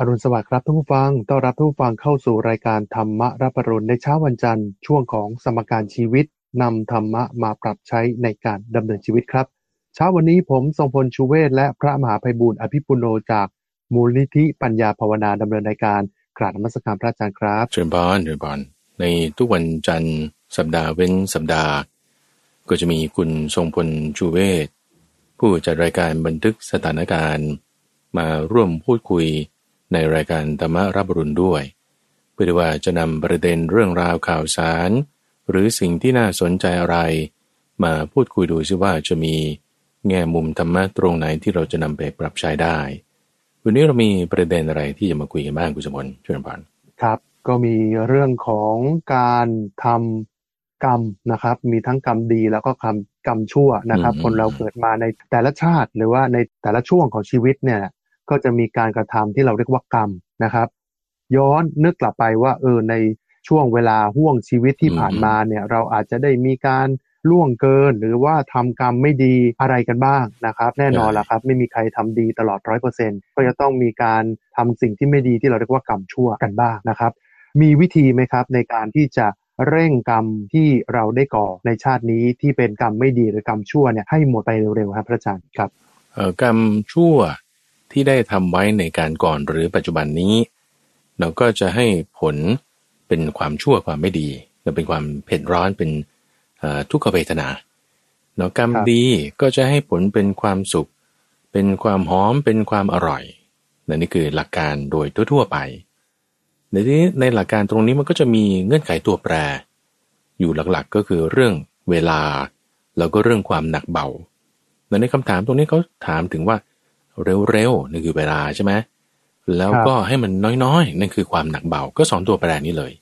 อรุณสวัสดิ์ครับท่านผู้ฟัง ต้อนรับท่านผู้ฟังเข้าสู่รายการธรรมะรับปรุณในเช้าวันจันทร์ ช่วงของสมการชีวิตนำธรรมะมาปรับใช้ในการดำเนินชีวิตครับ เช้าวันนี้ผมทรงพลชูเวศและพระมหาภัยบูรณ์อภิปุโนจากมูลนิธิปัญญาภาวนาดำเนินรายการกราบนมัสการพระอาจารย์ครับเชิญพรเชิญพรในทุกวันจันทร์ สัปดาห์เว้นสัปดาห์ ก็จะมีคุณทรงพลชูเวศผู้จัดรายการบันทึกสถานการณ์ มาร่วมพูดคุย ในรายการธรรมรับรุณด้วย เพื่อที่ว่าจะนำประเด็นเรื่องราวข่าวสาร หรือสิ่งที่น่าสนใจอะไร มาพูดคุยดูซิว่าจะมีแง่มุมธรรมะตรงไหนที่เราจะนำไปปรับใช้ได้ วันนี้เรามีประเด็นอะไรที่จะมาคุยกันบ้างคุณสมพลช่วยนพรครับก็มีเรื่องของการทำกรรมนะครับ มีทั้งกรรมดีแล้วก็กรรมกรรมชั่วนะครับ คนเราเกิดมาในแต่ละชาติหรือว่าในแต่ละช่วงของชีวิตเนี่ย ก็จะมีการกระทำที่เราเรียกว่ากรรมนะครับ ย้อนนึกกลับไปว่าเออในช่วงเวลาห่วงชีวิตที่ผ่านมาเนี่ย เราอาจจะได้มีการล่วงเกินหรือว่าทำกรรมไม่ดีอะไรกันบ้างนะครับ แน่นอนละครับ ไม่มีใครทำดีตลอดร้อยเปอร์เซ็นก็จะต้องมีการทำสิ่งที่ไม่ดีที่เราเรียกว่ากรรมชั่วกันบ้างนะครับ มีวิธีไหมครับในการที่จะเร่งกรรมที่เราได้ก่อในชาตินี้ที่เป็นกรรมไม่ดีหรือกรรมชั่วเนี่ยให้หมดไปเร็วๆครับพระอาจารย์ครับเอ่อกรรมชั่ว ที่ได้ทำไว้ในการก่อนหรือปัจจุบันนี้ เราก็จะให้ผลเป็นความชั่วความไม่ดีเราเป็นความเผ็ดร้อนเป็นทุกขเวทนาเนาะกรรมดีก็จะให้ผลเป็นความสุข เป็นความหอมเป็นความอร่อยนี่คือหลักการโดยทั่วๆไปในที่ในหลักการตรงนี้มันก็จะมีเงื่อนไขตัวแปร อยู่หลักๆก็คือเรื่องเวลา แล้วก็เรื่องความหนักเบาในคำถามตรงนี้เขาถามถึงว่า เร็วๆนั่นคือเวลาใช่ไหมแล้วก็ให้มันน้อยๆ นั่นคือความหนักเบา ก็สองตัวแปรนี้เลย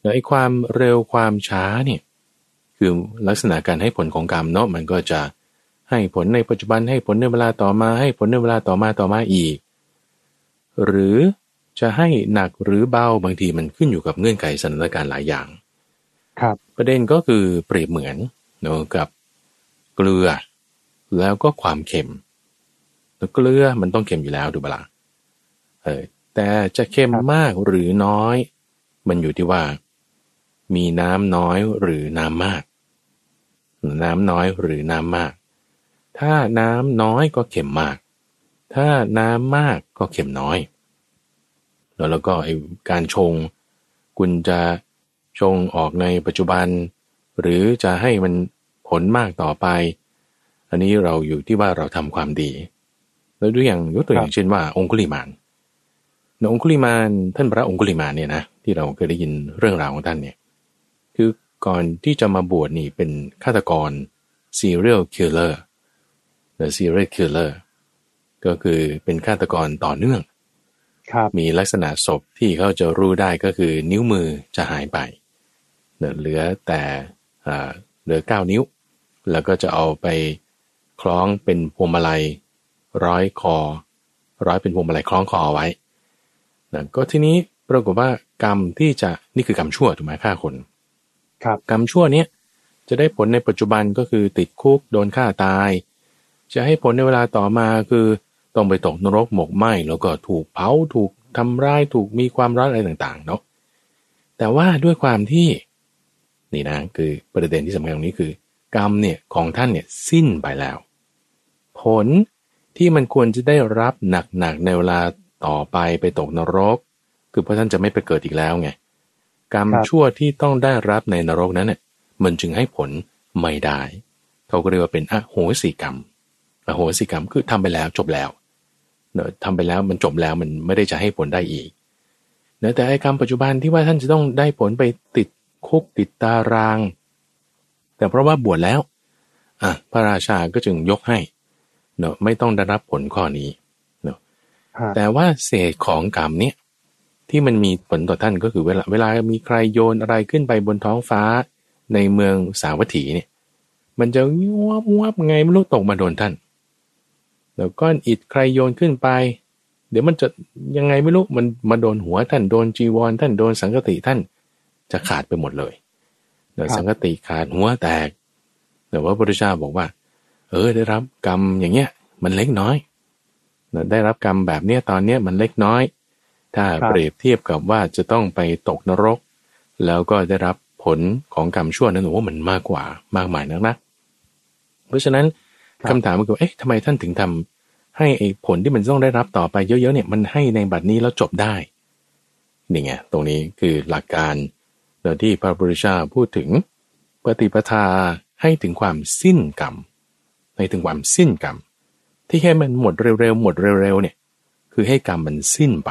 แล้วไอ้ความเร็วความช้าเนี่ยคือลักษณะการให้ผลของกรรมเนาะมันก็จะให้ผลในปัจจุบันให้ผลในเวลาต่อมาให้ผลในเวลาต่อมาต่อมาอีก หรือจะให้หนักหรือเบาบางทีมันขึ้นอยู่กับเงื่อนไขสถานการณ์หลายอย่าง ครับ ประเด็นก็คือเปรียบเหมือนเนาะกับเกลือ แล้วก็ความเค็มแล้ว เกลือมันต้องเค็มอยู่แล้วดูบลาเออแต่จะเค็มมากหรือน้อย มันอยู่ที่ว่า มีน้ำน้อยหรือน้ำมาก น้ำน้อยหรือน้ำมาก ถ้าน้ำน้อยก็เค็มมาก ถ้าน้ำมากก็เค็มน้อย แล้วแล้วก็ไอการชง คุณจะชงออกในปัจจุบัน หรือจะให้มันผลมากต่อไป อันนี้เราอยู่ที่ว่าเราทำความดี แล้วดูอย่างยกตัวอย่างเช่นว่าองคุลิมานองคุลิมานท่านพระองคุลิมานเนี่ยนะที่เราเคยได้ยินเรื่องราวของท่านเนี่ยคือก่อนที่จะมาบวชนี่เป็นฆาตกร serial killer the serial killer ก็คือเป็นฆาตกรต่อเนื่องมีลักษณะศพที่เขาจะรู้ได้ก็คือนิ้วมือจะหายไปเหลือแต่เหลือเก้านิ้ว แล้วก็จะเอาไปคล้องเป็นพวงมาลัย ร้อยคอ ร้อยเป็นพวงมาลัยคล้องคอเอาไว้นะก็ทีนี้ปรากฏว่ากรรมที่จะนี่คือกรรมชั่วถูกไหมฆ่าคน ครับกรรมชั่วเนี้ยจะได้ผลในปัจจุบันก็คือติดคุกโดนฆ่าตาย จะให้ผลในเวลาต่อมาคือต้องไปตกนรกหมกไหมแล้วก็ถูกเผาถูกทำร้ายถูกมีความร้อนอะไรต่างๆเนาะแต่ว่าด้วยความที่นี่นะคือประเด็นที่สำคัญตรงนี้คือ กรรมเนี่ยของท่านเนี่ยสิ้นไปแล้ว ผล ที่มันควรจะได้รับหนักๆในเวลาต่อไปไปตกนรก คือเพราะท่านจะไม่ไปเกิดอีกแล้วไงกรรมชั่วที่ต้องได้รับในนรกนั้นเนี่ยมันจึงให้ผลไม่ได้เขาก็เรียกว่าเป็นอโหสิกรรมอโหสิกรรมคือทำไปแล้วจบแล้วเนอะทำไปแล้วมันจบแล้วมันไม่ได้จะให้ผลได้อีกเนอะแต่ไอ้กรรมปัจจุบันที่ว่าท่านจะต้องได้ผลไปติดคุกติดตาราง แต่เพราะว่าบวชแล้วอะพระราชาก็จึงยกให้ เนาะไม่ต้องได้รับผลข้อนี้เนาะแต่ว่าเศษของกรรมเนี่ยที่มันมีผลต่อท่านก็คือเวลาเวลามีใครโยนอะไรขึ้นไปบนท้องฟ้าในเมืองสาวัตถีเนี่ย มันจะวับวับไงไม่รู้ตกมาโดนท่านแล้วก้อนอิฐใครโยนขึ้นไป เดี๋ยวมันจะยังไงไม่รู้มันมาโดนหัวท่านโดนจีวร ท่านโดนสังกติท่านจะขาดไปหมดเลยเดี๋ยวสังกติขาดหัวแตก แต่ว่าพระพุทธเจ้าบอกว่า เออได้รับกรรมอย่างเงี้ย มันเล็กน้อยได้รับกรรมแบบเนี้ยตอนเนี้ยมันเล็กน้อย ถ้าครับเปรียบเทียบกับว่าจะต้องไปตกนรก แล้วก็ได้รับผลของกรรมชั่วนั้นโอ้มันมากกว่ามากมายนักนะเพราะฉะนั้นครับคำถามก็คือเอ๊ะทำไมท่านถึงทำให้ไอ้ผลที่มันต้องได้รับต่อไปเยอะๆเนี่ย มันให้ในบัดนี้แล้วจบได้นี่ไงตรงนี้คือหลักการโดยที่พระพุทธเจ้าพูดถึงปฏิปทาให้ถึงความสิ้นกรรม ให้ถึงความสิ้นกรรม ที่ให้มันหมดเร็วๆหมดเร็วๆเนี่ยคือให้กรรมมันสิ้นไป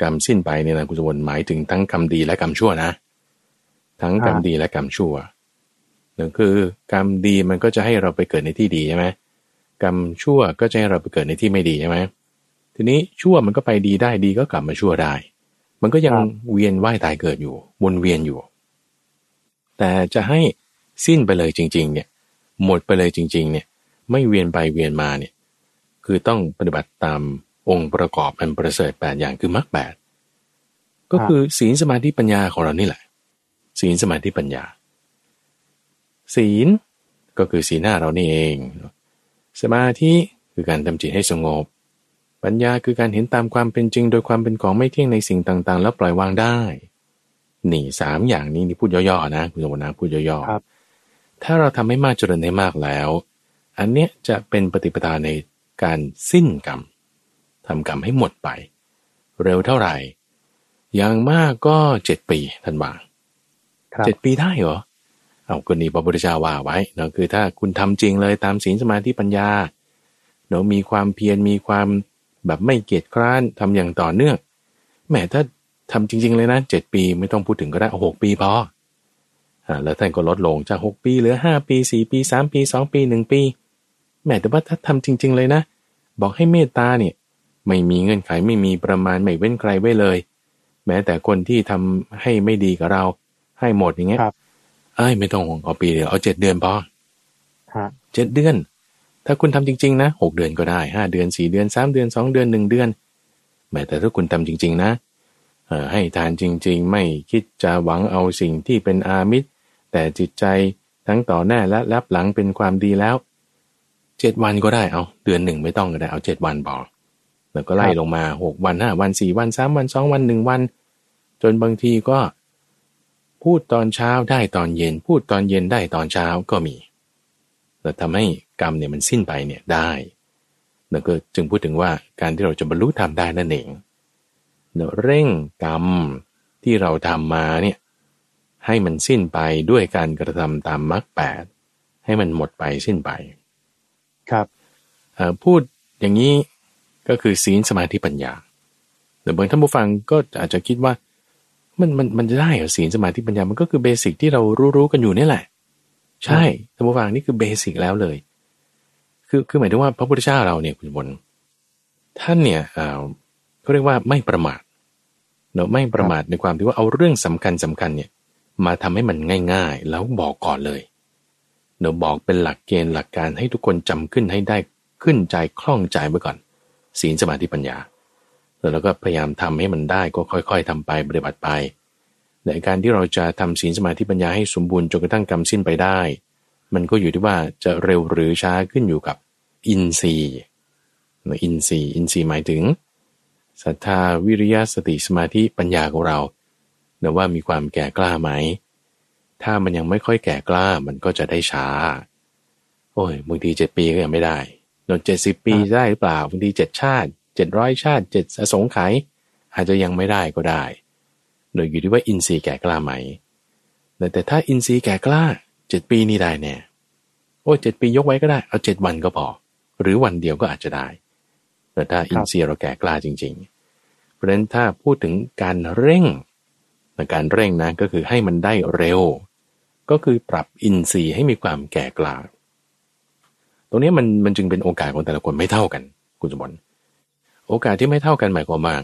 กรรมสิ้นไปเนี่ยนะคุณสมบัติหมายถึงทั้งกรรมดีและกรรมชั่วนะ ทั้งกรรมดีและกรรมชั่วนั่นคือกรรมดีมันก็จะให้เราไปเกิดในที่ดีใช่ไหมกรรมชั่วก็จะให้เราไปเกิดในที่ไม่ดีใช่ไหมทีนี้ชั่วมันก็ไปดีได้ดีก็กลับมาชั่วได้ มันก็ยังครับเวียนว่ายตายเกิดอยู่วนเวียนอยู่ แต่จะให้สิ้นไปเลยจริง ๆ เนี่ย หมดไปเลยจริง ๆ เนี่ย ไม่เวียนไปเวียนมาเนี่ย คือต้องปฏิบัติตามองค์ประกอบอันประเสริฐแปดอย่างคือมรรคแปดก็คือศีลสมาธิปัญญาของเรานี่แหละ ศีลสมาธิปัญญา ศีลก็คือศีลหน้าเรานี่เอง สมาธิคือการทำจิตให้สงบ ปัญญาคือการเห็นตามความเป็นจริง โดยความเป็นของไม่เที่ยงในสิ่งต่าง ๆ แล้วปล่อยวางได้นี่สามอย่างนี้นี่พูดย่อๆนะคุณสมบัตินะพูดย่อๆครับ ถ้าเราทำให้มากเจริญให้มากแล้ว อันเนี้ยจะเป็นปฏิปทาในการสิ้นกรรมทำกรรมให้หมดไป เร็วเท่าไหร่ อย่างมากก็เจ็ดปีท่านว่าครับเจ็ดปีได้เหรอเอาก็นี่พระพุทธเจ้าว่าไว้เนาะคือถ้าคุณทำจริงเลยตามศีลสมาธิปัญญาเนาะมีความเพียรมีความแบบไม่เกียจคร้านทำอย่างต่อเนื่องแหมถ้าทำจริง ๆ เลยนะเจ็ดปีไม่ต้องพูดถึงก็ได้เอาหกปีพออ่า แล้วท่านก็ลดลงจากหกปีเหลือห้าปีสี่ปีสามปีสองปีหนึ่งปีแหมแต่ว่าถ้าทำจริง ๆ เลยนะ บอกให้เมตตาเนี่ย ไม่มีเงื่อนไขไม่มีประมาณไม่เว้นใครไว้เลย แม้แต่คนที่ทำให้ไม่ดีกับเรา ให้หมดอย่างเงี้ยครับเอ้ยไม่ต้องเอาปีเดียวเอาเจ็ดเดือนพอฮะเจ็ดเดือน ถ้าคุณทำจริง ๆ นะหกเดือนก็ได้ห้าเดือนสี่เดือนสามเดือนสองเดือนหนึ่งเดือนแม้แต่ถ้าคุณทำจริง ๆ นะเอ่อให้ทานจริง ๆ ไม่คิดจะหวังเอาสิ่งที่เป็นอามิตร แต่จิตใจทั้งต่อหน้าและรับหลังเป็นความดีแล้วเจ็ดวันก็ได้เอา เดือนหนึ่งไม่ต้องก็ได้เอาเจ็ดวันพอกแล้วก็ไล่ลงมาหกวันห้าวันสี่วันสามวันสองวันหนึ่งวัน จนบางทีก็ พูดตอนเช้าได้ตอนเย็น พูดตอนเย็นได้ตอนเช้าก็มีแล้วทำให้กรรมเนี่ยมันสิ้นไปเนี่ยได้แล้วก็จึงพูดถึงว่าการที่เราจะบรรลุธรรมได้นั่นเองเนอะเร่งกรรมที่เราทำมาเนี่ย ให้มันสิ้นไปด้วยการกระทำตามมรรคแปดให้มันหมดไปสิ้นไป ครับเอ่อพูดอย่างนี้ก็คือศีลสมาธิปัญญาแต่บางท่านผู้ฟังก็อาจจะคิดว่า มันมันมันจะได้เหรอศีลสมาธิปัญญามันก็คือเบสิกที่เรารู้ๆกันอยู่นี่แหละ ใช่ท่านผู้ฟังนี่คือเบสิกแล้วเลย คือคือหมายถึงว่าพระพุทธเจ้าเราเนี่ยคุณบนท่านเนี่ยเอ่อเขาเรียกว่าไม่ประมาทเนอะไม่ประมาทในความที่ว่าเอาเรื่องสำคัญสำคัญเนี่ย มาทำให้มันง่าย ๆ แล้วบอกก่อนเลยเนอะบอกเป็นหลักเกณฑ์หลักการให้ทุกคนจำขึ้นให้ได้ขึ้นใจคล่องใจไว้ก่อน ศีลสมาธิปัญญา แล้วก็พยายามทำให้มันได้ก็ค่อยๆทำไปปฏิบัติไปในการที่เราจะทำศีลสมาธิปัญญาให้สมบูรณ์จนกระทั่งกรรมสิ้นไปได้ มันก็อยู่ที่ว่าจะเร็วหรือช้าขึ้นอยู่กับอินทรีย์อินทรีย์อินทรีย์หมายถึงศรัทธาวิริยะสติสมาธิปัญญาของเรา นะว่ามีความแก่กล้าไหม ถ้ามันยังไม่ค่อยแก่กล้ามันก็จะได้ช้า โอ้ยบางทีเจ็ดปีก็ยังไม่ได้โดนเจ็ดสิบปีได้หรือเปล่าบางทีเจ็ดชาติเจ็ดร้อยชาติเจ็ดอสงไขยอาจจะยังไม่ได้ก็ได้โดยอยู่ที่ว่าอินทรีย์แก่กล้าไหม แต่แต่ถ้าอินทรีย์แก่กล้าเจ็ดปีนี่ได้แน่โอ้ยเจ็ดปียกไว้ก็ได้ เอาเจ็ดวันก็พอ หรือวันเดียวก็อาจจะได้ แต่ถ้าอินทรีย์เราแก่กล้าจริง ๆ เพราะฉะนั้นถ้าพูดถึงการเร่ง ในการเร่งนะก็คือให้มันได้เร็ว ก็คือปรับอินทรีย์ให้มีความแก่กล้าตรงนี้มันมันจึงเป็นโอกาสของแต่ละคนไม่เท่ากันคุณสมบัติโอกาสที่ไม่เท่ากันหมายความว่า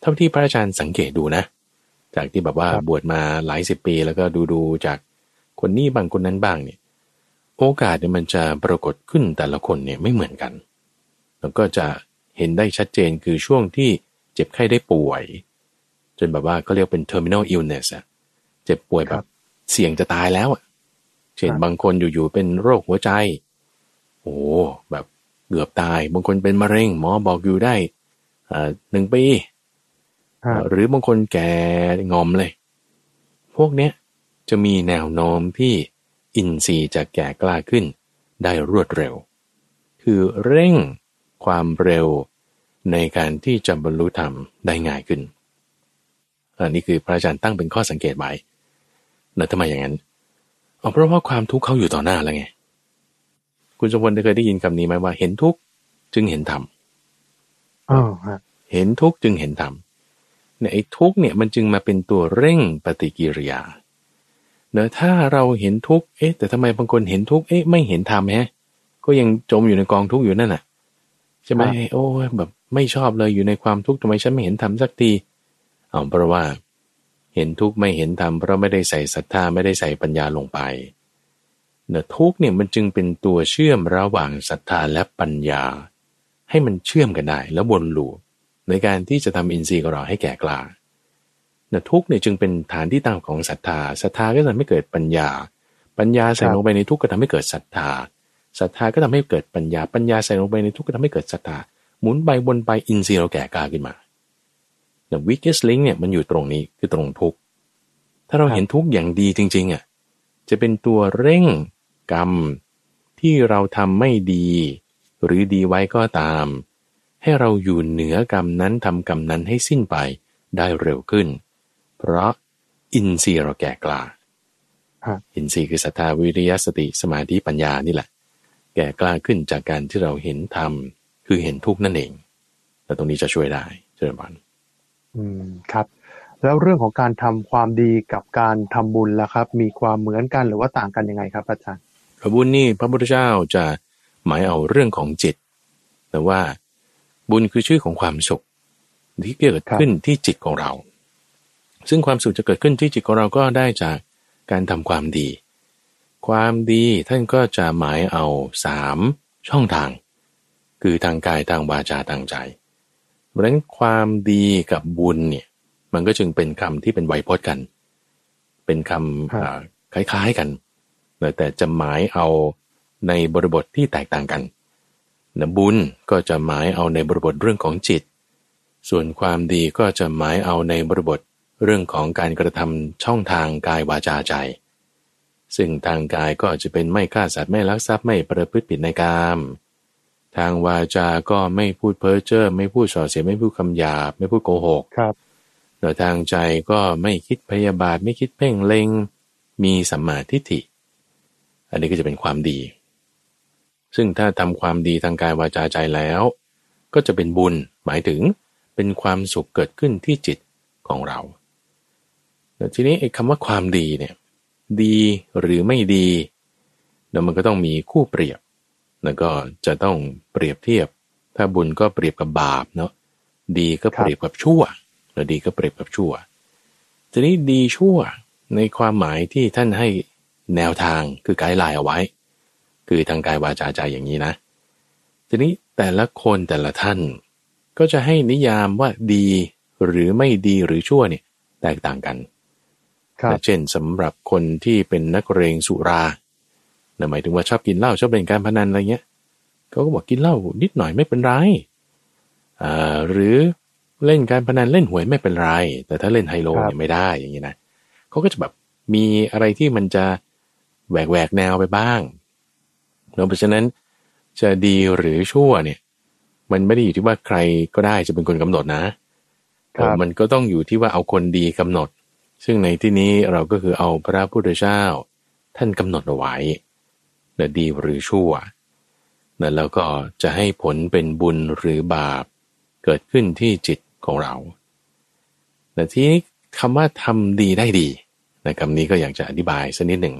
เท่าที่พระอาจารย์สังเกตดูนะ จากที่แบบว่าครับบวชมาหลายสิบปี แล้วก็ดูดูจากคนนี้บางคนนั้นบ้างเนี่ยโอกาสเนี่ยมันจะปรากฏขึ้นแต่ละคนเนี่ยไม่เหมือนกัน แล้วก็จะเห็นได้ชัดเจนคือช่วงที่เจ็บไข้ได้ป่วย จนแบบว่าก็เรียกเป็น terminal illness อะเจ็บป่วยแบบเสี่ยงจะตายแล้วอะเช่นครับบางคนอยู่ๆเป็นโรคหัวใจ โอ้แบบเกือบตาย บางคนเป็นมะเร็ง หมอบอกอยู่ได้อ่าหนึ่งปีฮะหรือบางคนแก่งอมเลย พวกเนี้ยจะมีแนวโน้มที่อินทรีย์จะแก่กล้าขึ้น ได้รวดเร็ว คือเร่งความเร็วในการที่จะบรรลุธรรมได้ง่ายขึ้น อันนี้คือพระอาจารย์ตั้งเป็นข้อสังเกตไว้แล้วทำไมอย่างนั้นเอาเพราะว่าความทุกข์เขาอยู่ต่อหน้าแล้วไง คุณสมพลได้เคยได้ยินคำนี้ไหมว่า เห็นทุกข์จึงเห็นธรรมอ๋อฮะเห็นทุกข์จึงเห็นธรรมเนี่ยไอ้ทุกข์เนี่ยมันจึงมาเป็นตัวเร่งปฏิกิริยาเนอะถ้าเราเห็นทุกข์เอ๊ะ แต่ทำไมบางคนเห็นทุกข์เอ๊ะไม่เห็นธรรมแฮะ ก็ยังจมอยู่ในกองทุกข์อยู่นั่นน่ะใช่ไหมโอ้ยแบบไม่ชอบเลยอยู่ในความทุกข์ทำไมฉันไม่เห็นธรรมสักที เอาเพราะว่า เห็นทุกข์ไม่เห็นธรรมเพราะไม่ได้ใส่ศรัทธาไม่ได้ใส่ปัญญาลงไปเนอทุกข์เนี่ยมันจึงเป็นตัวเชื่อมระหว่างศรัทธาและปัญญา ให้มันเชื่อมกันได้แล้ววนลูปในการที่จะทำอินทรีย์ของเราให้แก่กล้าเนอทุกข์เนี่ยจึงเป็นฐานที่ตั้งของศรัทธาศรัทธาก็ทำให้เกิดปัญญา ปัญญาใส่ลงไปในทุกข์ก็ทำให้เกิดศรัทธาศรัทธาก็ทำให้เกิดปัญญาปัญญาใส่ลงไปในทุกข์ก็ทำให้เกิดศรัทธาหมุนไปวนไปอินทรีย์เราแก่กล้าขึ้นมา เนอะวิกเกสลิงเนี่ยมันอยู่ตรงนี้คือตรงทุกข์ถ้าเราเห็นทุกข์อย่างดีจริง ๆอะจะเป็นตัวเร่งกรรม ที่เราทำไม่ดี หรือดีไว้ก็ตาม ให้เราอยู่เหนือกรรมนั้นทำกรรมนั้นให้สิ้นไปได้เร็วขึ้น เพราะอินทรีย์เราแก่กล้าฮะอินทรีย์คือศรัทธาวิริยะสติสมาธิปัญญานี่แหละ แก่กล้าขึ้นจากการที่เราเห็นธรรมคือเห็นทุกข์นั่นเอง แต่ตรงนี้จะช่วยได้เจริญพร อืมครับ แล้วเรื่องของการทำความดีกับการทำบุญล่ะครับ มีความเหมือนกันหรือว่าต่างกันยังไงครับอาจารย์พระบุญนี่พระพุทธเจ้าจะหมายเอาเรื่องของจิต แต่ว่าบุญคือชื่อของความสุข ที่เกิดขึ้นที่จิตของเรา ซึ่งความสุขจะเกิดขึ้นที่จิตของเราก็ได้จากการทำความดี ความดีท่านก็จะหมายเอาสามช่องทาง คือทางกายทางวาจาทางใจ เพราะฉะนั้นความดีกับบุญเนี่ย มันก็จึงเป็นคำที่เป็นไวยพจน์กัน เป็นคำครับอ่าคล้ายๆกันแต่แต่จะหมายเอาในบริบทที่แตกต่างกันนะบุญก็จะหมายเอาในบริบทเรื่องของจิต ส่วนความดีก็จะหมายเอาในบริบทเรื่องของการกระทำช่องทางกายวาจาใจ ซึ่งทางกายก็จะเป็นไม่ฆ่าสัตว์ไม่ลักทรัพย์ไม่ประพฤติผิดในกาม ทางวาจาก็ไม่พูดเพ้อเจ้อไม่พูดส่อเสียดไม่พูดคำหยาบ ไม่พูดโกหกครับแต่ทางใจก็ไม่คิดพยาบาท ไม่คิดเพ่งเล็ง มีสัมมาทิฏฐิ อันนี้ก็จะเป็นความดี ซึ่งถ้าทำความดีทางกายวาจาใจแล้ว ก็จะเป็นบุญหมายถึงเป็นความสุขเกิดขึ้นที่จิตของเราแต่ทีนี้ไอ้คำว่าความดีเนี่ย ดีหรือไม่ดีแล้วมันก็ต้องมีคู่เปรียบ แล้วก็จะต้องเปรียบเทียบ ถ้าบุญก็เปรียบกับบาปเนาะดีก็เปรียบกับชั่วแล้วดีก็เปรียบกับชั่ว ทีนี้ดีชั่วในความหมายที่ท่านให้แนวทางคือไกด์ไลน์เอาไว้ คือทางกายวาจาใจอย่างนี้นะ ทีนี้แต่ละคนแต่ละท่าน ก็จะให้นิยามว่าดีหรือไม่ดีหรือชั่วเนี่ยแตกต่างกันครับเช่นสำหรับคนที่เป็นนักเรงสุรา นะหมายถึงว่าชอบกินเหล้าชอบเล่นการพนันอะไรเงี้ยเขาก็บอกกินเหล้านิดหน่อยไม่เป็นไรอ่าหรือเล่นการพนันเล่นหวยไม่เป็นไร แต่ถ้าเล่นไฮโลครับเนี่ยไม่ได้อย่างนี้นะเขาก็จะแบบมีอะไรที่มันจะแหวกแหวกแนวไปบ้างเนอะเพราะฉะนั้นจะดีหรือชั่วเนี่ย มันไม่ได้อยู่ที่ว่าใครก็ได้จะเป็นคนกำหนดนะครับเออมันก็ต้องอยู่ที่ว่าเอาคนดีกำหนด ซึ่งในที่นี้เราก็คือเอาพระพุทธเจ้าท่านกำหนดเอาไว้เนะดีหรือชั่วนะแล้วก็จะให้ผลเป็นบุญหรือบาป เกิดขึ้นที่จิตของเราแต่ที่นี้คำว่าทำดีได้ดีนะคำนี้ก็อยากจะอธิบายสักนิดหนึ่ง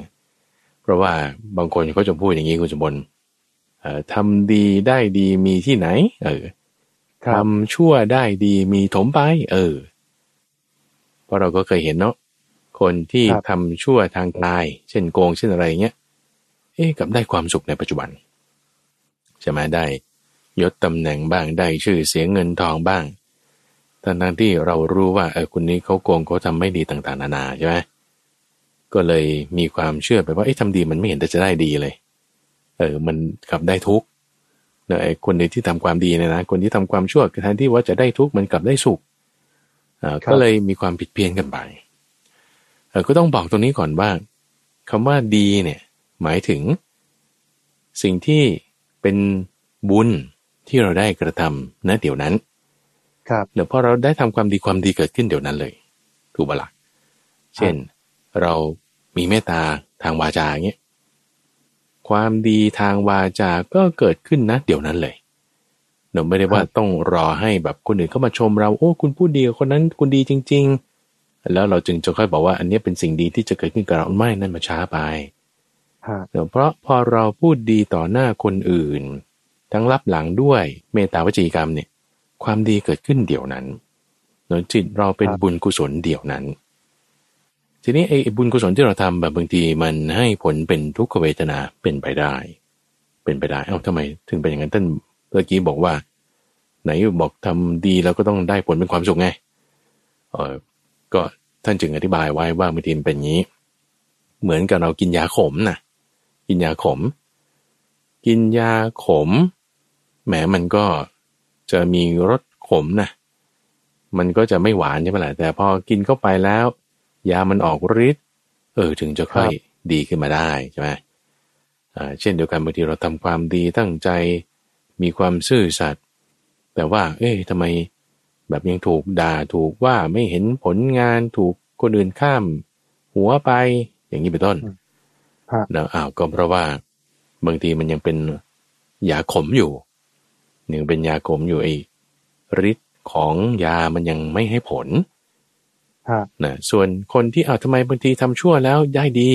เพราะว่าบางคนเขาจะพูดอย่างนี้คุณสมบลเอ่อทำดีได้ดีมีที่ไหน เออครับทำชั่วได้ดีมีถมไป เออ เพราะเราก็เคยเห็นเนาะคนที่ครับทำชั่วทางกาย เช่นโกงเช่นอะไรเงี้ย เอ๊ะกลับได้ความสุขในปัจจุบันใช่ไหมได้ยศตำแหน่งบ้างได้ชื่อเสียงเงินทองบ้างทั้งทั้งๆที่เรารู้ว่าเออคนนี้เขาโกงเขาทำไม่ดีต่างๆ นานาใช่ไหมก็เลยมีความเชื่อไปว่าเอ๊ะทำดีมันไม่เห็นแต่จะได้ดีเลย เออมันกลับได้ทุกข์เนอะไอ้คนที่ทำความดีเนี่ยนะ คนที่ทำความชั่วแทนที่ว่าจะได้ทุกข์มันกลับได้สุขก็เลยมีความผิดเพี้ยนกันไปก็ต้องบอกตรงนี้ก่อนว่าคำว่าดีเนี่ย หมายถึง สิ่งที่เป็นบุญที่เราได้กระทำณเดี๋ยวนั้น ครับเดี๋ยวพอเราได้ทำความดีความดีเกิดขึ้นเดี๋ยวนั้นเลย ถูกปะละ่ะเช่น เรามีเมตตาทางวาจาเงี้ยความดีทางวาจาก็เกิดขึ้นนะเดี๋ยวนั้นเลยเราไม่ได้ว่าต้องรอให้แบบคนอื่นเข้ามาชมเราโอ้คุณพูดดีคนนั้นคุณดีจริง ๆ แล้วเราจึงจะค่อยบอกว่าอันนี้เป็นสิ่งดีที่จะเกิดขึ้นกับเราไม่นั่นมาช้าไป เพราะพอเราพูดดีต่อหน้าคนอื่น ทั้งรับหลังด้วยเมตตาวจีกรรมเนี่ยความดีเกิดขึ้นเดี๋ยวนั้นเนจิตเราเป็นบุญกุศลเดี๋ยวนั้น ทีนี้ไอ้บุญกุศลที่เราทำแบบบางทีมันให้ผลเป็นทุกขเวทนาเป็นไปได้ เป็นไปได้ เอ้าทำไม ถึงเป็นอย่างนั้นท่านเมื่อกี้บอกว่า ไหนบอกทำดีแล้วก็ต้องได้ผลเป็นความสุขไงเออก็ท่านจึงอธิบายไว้ว่าบางทีมันเป็นอย่างนี้ เหมือนกับเรากินยาขมนะ่ะ กินยาขม กินยาขม แหมมันก็จะมีรสขมนะ มันก็จะไม่หวานใช่ไหมล่ะแต่พอกินเข้าไปแล้ว ยามันออกฤทธิ์เออถึงจะค่อยดีขึ้นมาได้ใช่ไหมอ่าเช่นเดียวกันบางทีเราทำความดีตั้งใจมีความซื่อสัตย์แต่ว่า เอ๊ะทำไมแบบยังถูกด่าถูกว่าไม่เห็นผลงานถูกคนอื่นข้าม หัวไปอย่างนี้เป็นต้น นะอ้าวก็เพราะว่าบางทีมันยังเป็นยาขมอยู่หนึ่งเป็นยาขมอยู่ไอ้ฤทธิ์ของยามันยังไม่ให้ผลนะส่วนคนที่อ้าวทำไมบางทีทำชั่วแล้วได้ดี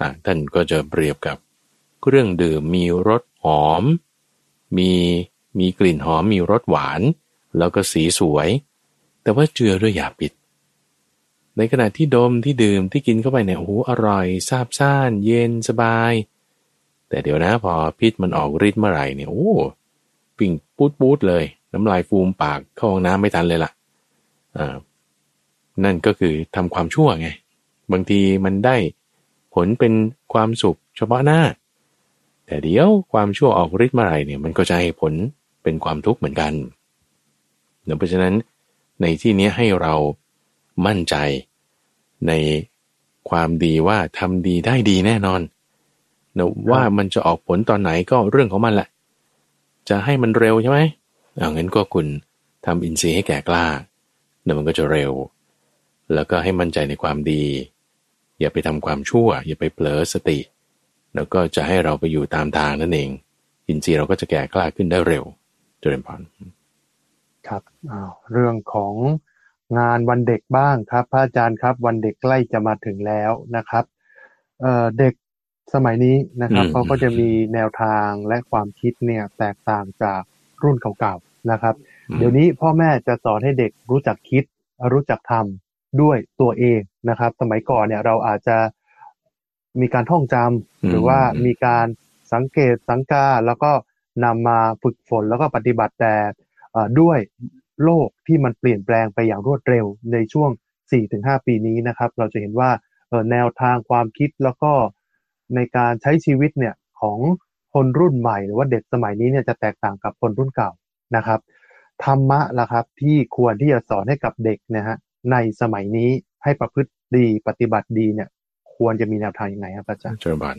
อ่าท่านก็จะเปรียบกับเครื่องดื่มมีรสหอม มีมีกลิ่นหอมมีรสหวาน แล้วก็สีสวย แต่ว่าเจือด้วยยาปิด ในขณะที่ดมที่ดื่มที่กินเข้าไปเนี่ยโอ้โหอร่อยซาบซ่าน เย็นสบาย แต่เดี๋ยวนะพอพิษมันออกฤทธิ์เมื่อไหร่เนี่ยโอ้ปิ่งปูดปูดเลย น้ำลายฟูมปากเข้าห้องน้ำไม่ทันเลยล่ะอ่านั่นก็คือทำความชั่วไง บางทีมันได้ผลเป็นความสุขเฉพาะหน้า แต่เดี๋ยวความชั่วออกฤทธิ์เมื่อไหร่เนี่ยมันก็จะให้ผลเป็นความทุกข์เหมือนกันเพราะฉะนั้นในที่นี้ให้เรา มั่นใจ ในความดีว่าทำดีได้ดีแน่นอนนะว่ามันจะออกผลตอนไหนก็เรื่องของมันแหละ จะให้มันเร็วใช่ไหมเอางั้นก็คุณทำอินทรีย์ให้แก่กล้าเดี๋ยวมันก็จะเร็ว แล้วก็ให้มั่นใจในความดี อย่าไปทำความชั่ว อย่าไปเผลอสติ แล้วก็จะให้เราไปอยู่ตามทางนั่นเอง อินทรีย์เราก็จะแก่กล้าขึ้นได้เร็วเจริญพรครับเรื่องของ งานวันเด็กบ้างครับ พระอาจารย์ครับ วันเด็กใกล้จะมาถึงแล้วนะครับเเด็กสมัยนี้นะครับเขาก็จะมีแนวทางและความคิดเนี่ย แตกต่างจากรุ่นเก่าๆนะครับ เดี๋ยวนี้พ่อแม่จะสอนให้เด็กรู้จักคิด รู้จักทำด้วยตัวเองนะครับ สมัยก่อนเนี่ยเราอาจจะมีการท่องจำหรือว่ามีการสังเกตสังกาแล้วก็นำมาฝึกฝนแล้วก็ปฏิบัติแต่ด้วย โลกที่มันเปลี่ยนแปลงไปอย่างรวดเร็วในช่วง 4-5 ปีนี้นะครับ เราจะเห็นว่าแนวทางความคิดแล้วก็ในการใช้ชีวิตเนี่ยของคนรุ่นใหม่หรือว่าเด็กสมัยนี้เนี่ยจะแตกต่างกับคนรุ่นเก่านะครับธรรมะล่ะครับที่ควรที่จะสอนให้กับเด็กนะฮะในสมัยนี้ให้ประพฤติดีปฏิบัติดีเนี่ย ควรจะมีแนวทางยังไงครับอาจารย์เชิญบาน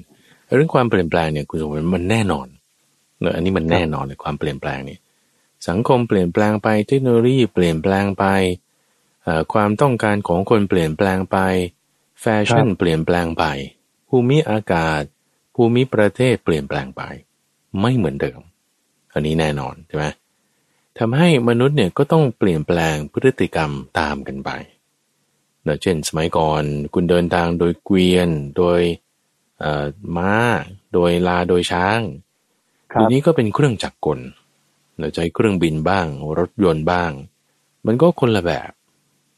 เรื่องความเปลี่ยนแปลงเนี่ยคุณสมบัติมันแน่นอนเนอะอันนี้มันแน่นอนเลยความเปลี่ยนแปลงนี่ สังคมเปลี่ยนแปลงไปเทคโนโลยีเปลี่ยนแปลงไป ความต้องการของคนเปลี่ยนแปลงไป แฟชั่นเปลี่ยนแปลงไป ภูมิอากาศ ภูมิประเทศเปลี่ยนแปลงไป ไม่เหมือนเดิม อันนี้แน่นอนใช่ไหมทำให้มนุษย์เนี่ยก็ต้องเปลี่ยนแปลงพฤติกรรมตามกันไปเช่นสมัยก่อนคุณเดินทางโดยเกวียน โดยม้า โดยลาโดยช้างทีนี้ก็เป็นเครื่องจักรกล เราใช้เครื่องบินบ้าง รถยนต์บ้าง มันก็คนละแบบ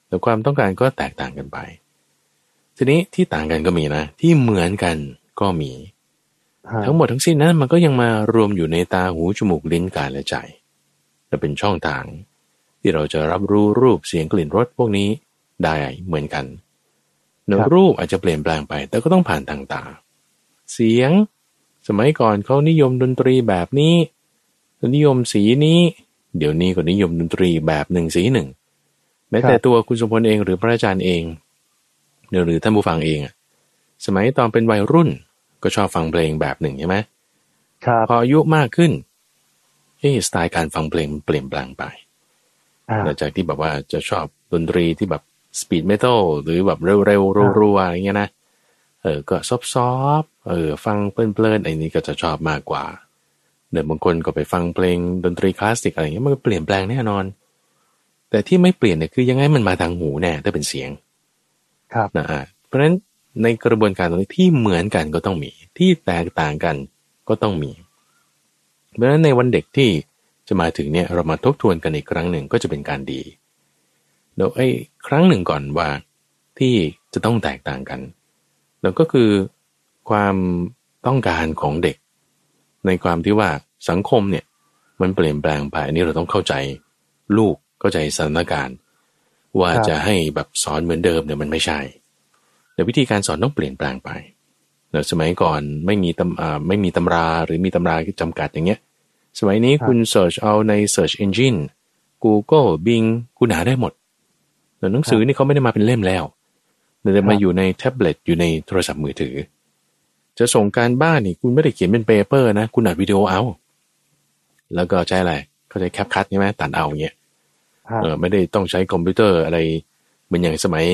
แต่ความต้องการก็แตกต่างกันไป ทีนี้ที่ต่างกันก็มีนะ ที่เหมือนกันก็มี ทั้งหมดทั้งสิ้นนั้นมันก็ยังมารวมอยู่ในตาหูจมูกลิ้นกายและใจและเป็นช่องทาง ที่เราจะรับรู้รูปเสียงกลิ่นรสพวกนี้ได้เหมือนกันเนื้อรูปอาจจะเปลี่ยนแปลงไป แต่ก็ต้องผ่านทางตา เสียง สมัยก่อนเขานิยมดนตรีแบบนี้ นิยมสีนี้ เดี๋ยวนี้ก็นิยมดนตรีแบบหนึ่งสีหนึ่งแม้แต่ตัวคุณสมพลเองหรือพระอาจารย์เองหรือท่านผู้ฟังเองอะสมัยตอนเป็นวัยรุ่นก็ชอบฟังเพลงแบบหนึ่งใช่ไหมครับพออายุมากขึ้นเฮ้สไตล์การฟังเพลงมันเปลี่ยนแปลงไปอ่าหลังจากที่แบบว่าจะชอบดนตรีที่แบบสปีดเมทัลหรือแบบเร็วๆรัวๆอะไรเงี้ยนะเออก็ซอฟๆเออฟังเพลินๆไอ้นี้ก็จะชอบมากกว่า เดี๋ยวบางคนก็ไปฟังเพลงดนตรีคลาสสิกอะไรเงี้ยมันก็เปลี่ยนแปลงแน่นอน แต่ที่ไม่เปลี่ยนเนี่ยคือยังไงมันมาทางหูแน่ถ้าเป็นเสียง ครับนะฮะเพราะฉะนั้นในกระบวนการตรงนี้ที่เหมือนกันก็ต้องมี ที่แตกต่างกันก็ต้องมี เพราะฉะนั้นในวันเด็กที่จะมาถึงเนี่ยเรามาทบทวนกันอีกครั้งหนึ่งก็จะเป็นการดีเดี๋ยวไอ้ครั้งหนึ่งก่อนว่าที่จะต้องแตกต่างกันแล้วก็คือความต้องการของเด็ก ในความที่ว่าสังคมเนี่ยมันเปลี่ยนแปลงไปอันนี้เราต้องเข้าใจลูกเข้าใจสถานการณ์ ว่าครับจะให้แบบสอนเหมือนเดิมเนี่ยมันไม่ใช่ แต่วิธีการสอนต้องเปลี่ยนแปลงไปเดี๋ยวสมัยก่อนไม่มีตำอ่าไม่มีตำราหรือมีตำราจำกัดอย่างเงี้ย สมัยนี้คุณ search เอาใน search engine Google Bing คุณหาได้หมดแต่หนังสือนี่เขาไม่ได้มาเป็นเล่มแล้วแต่จะมาอยู่ในแท็บเล็ตอยู่ในโทรศัพท์มือถือ จะส่งการบ้านนี่คุณไม่ได้เขียนเป็น paper นะ คุณอัดวิดีโอเอา แล้วก็ใช้อะไรเขาใช้ CapCut ใช่ไหมตัดเอาอย่างเงี้ยครับเออไม่ได้ต้องใช้คอมพิวเตอร์อะไร เหมือนอย่างสมัย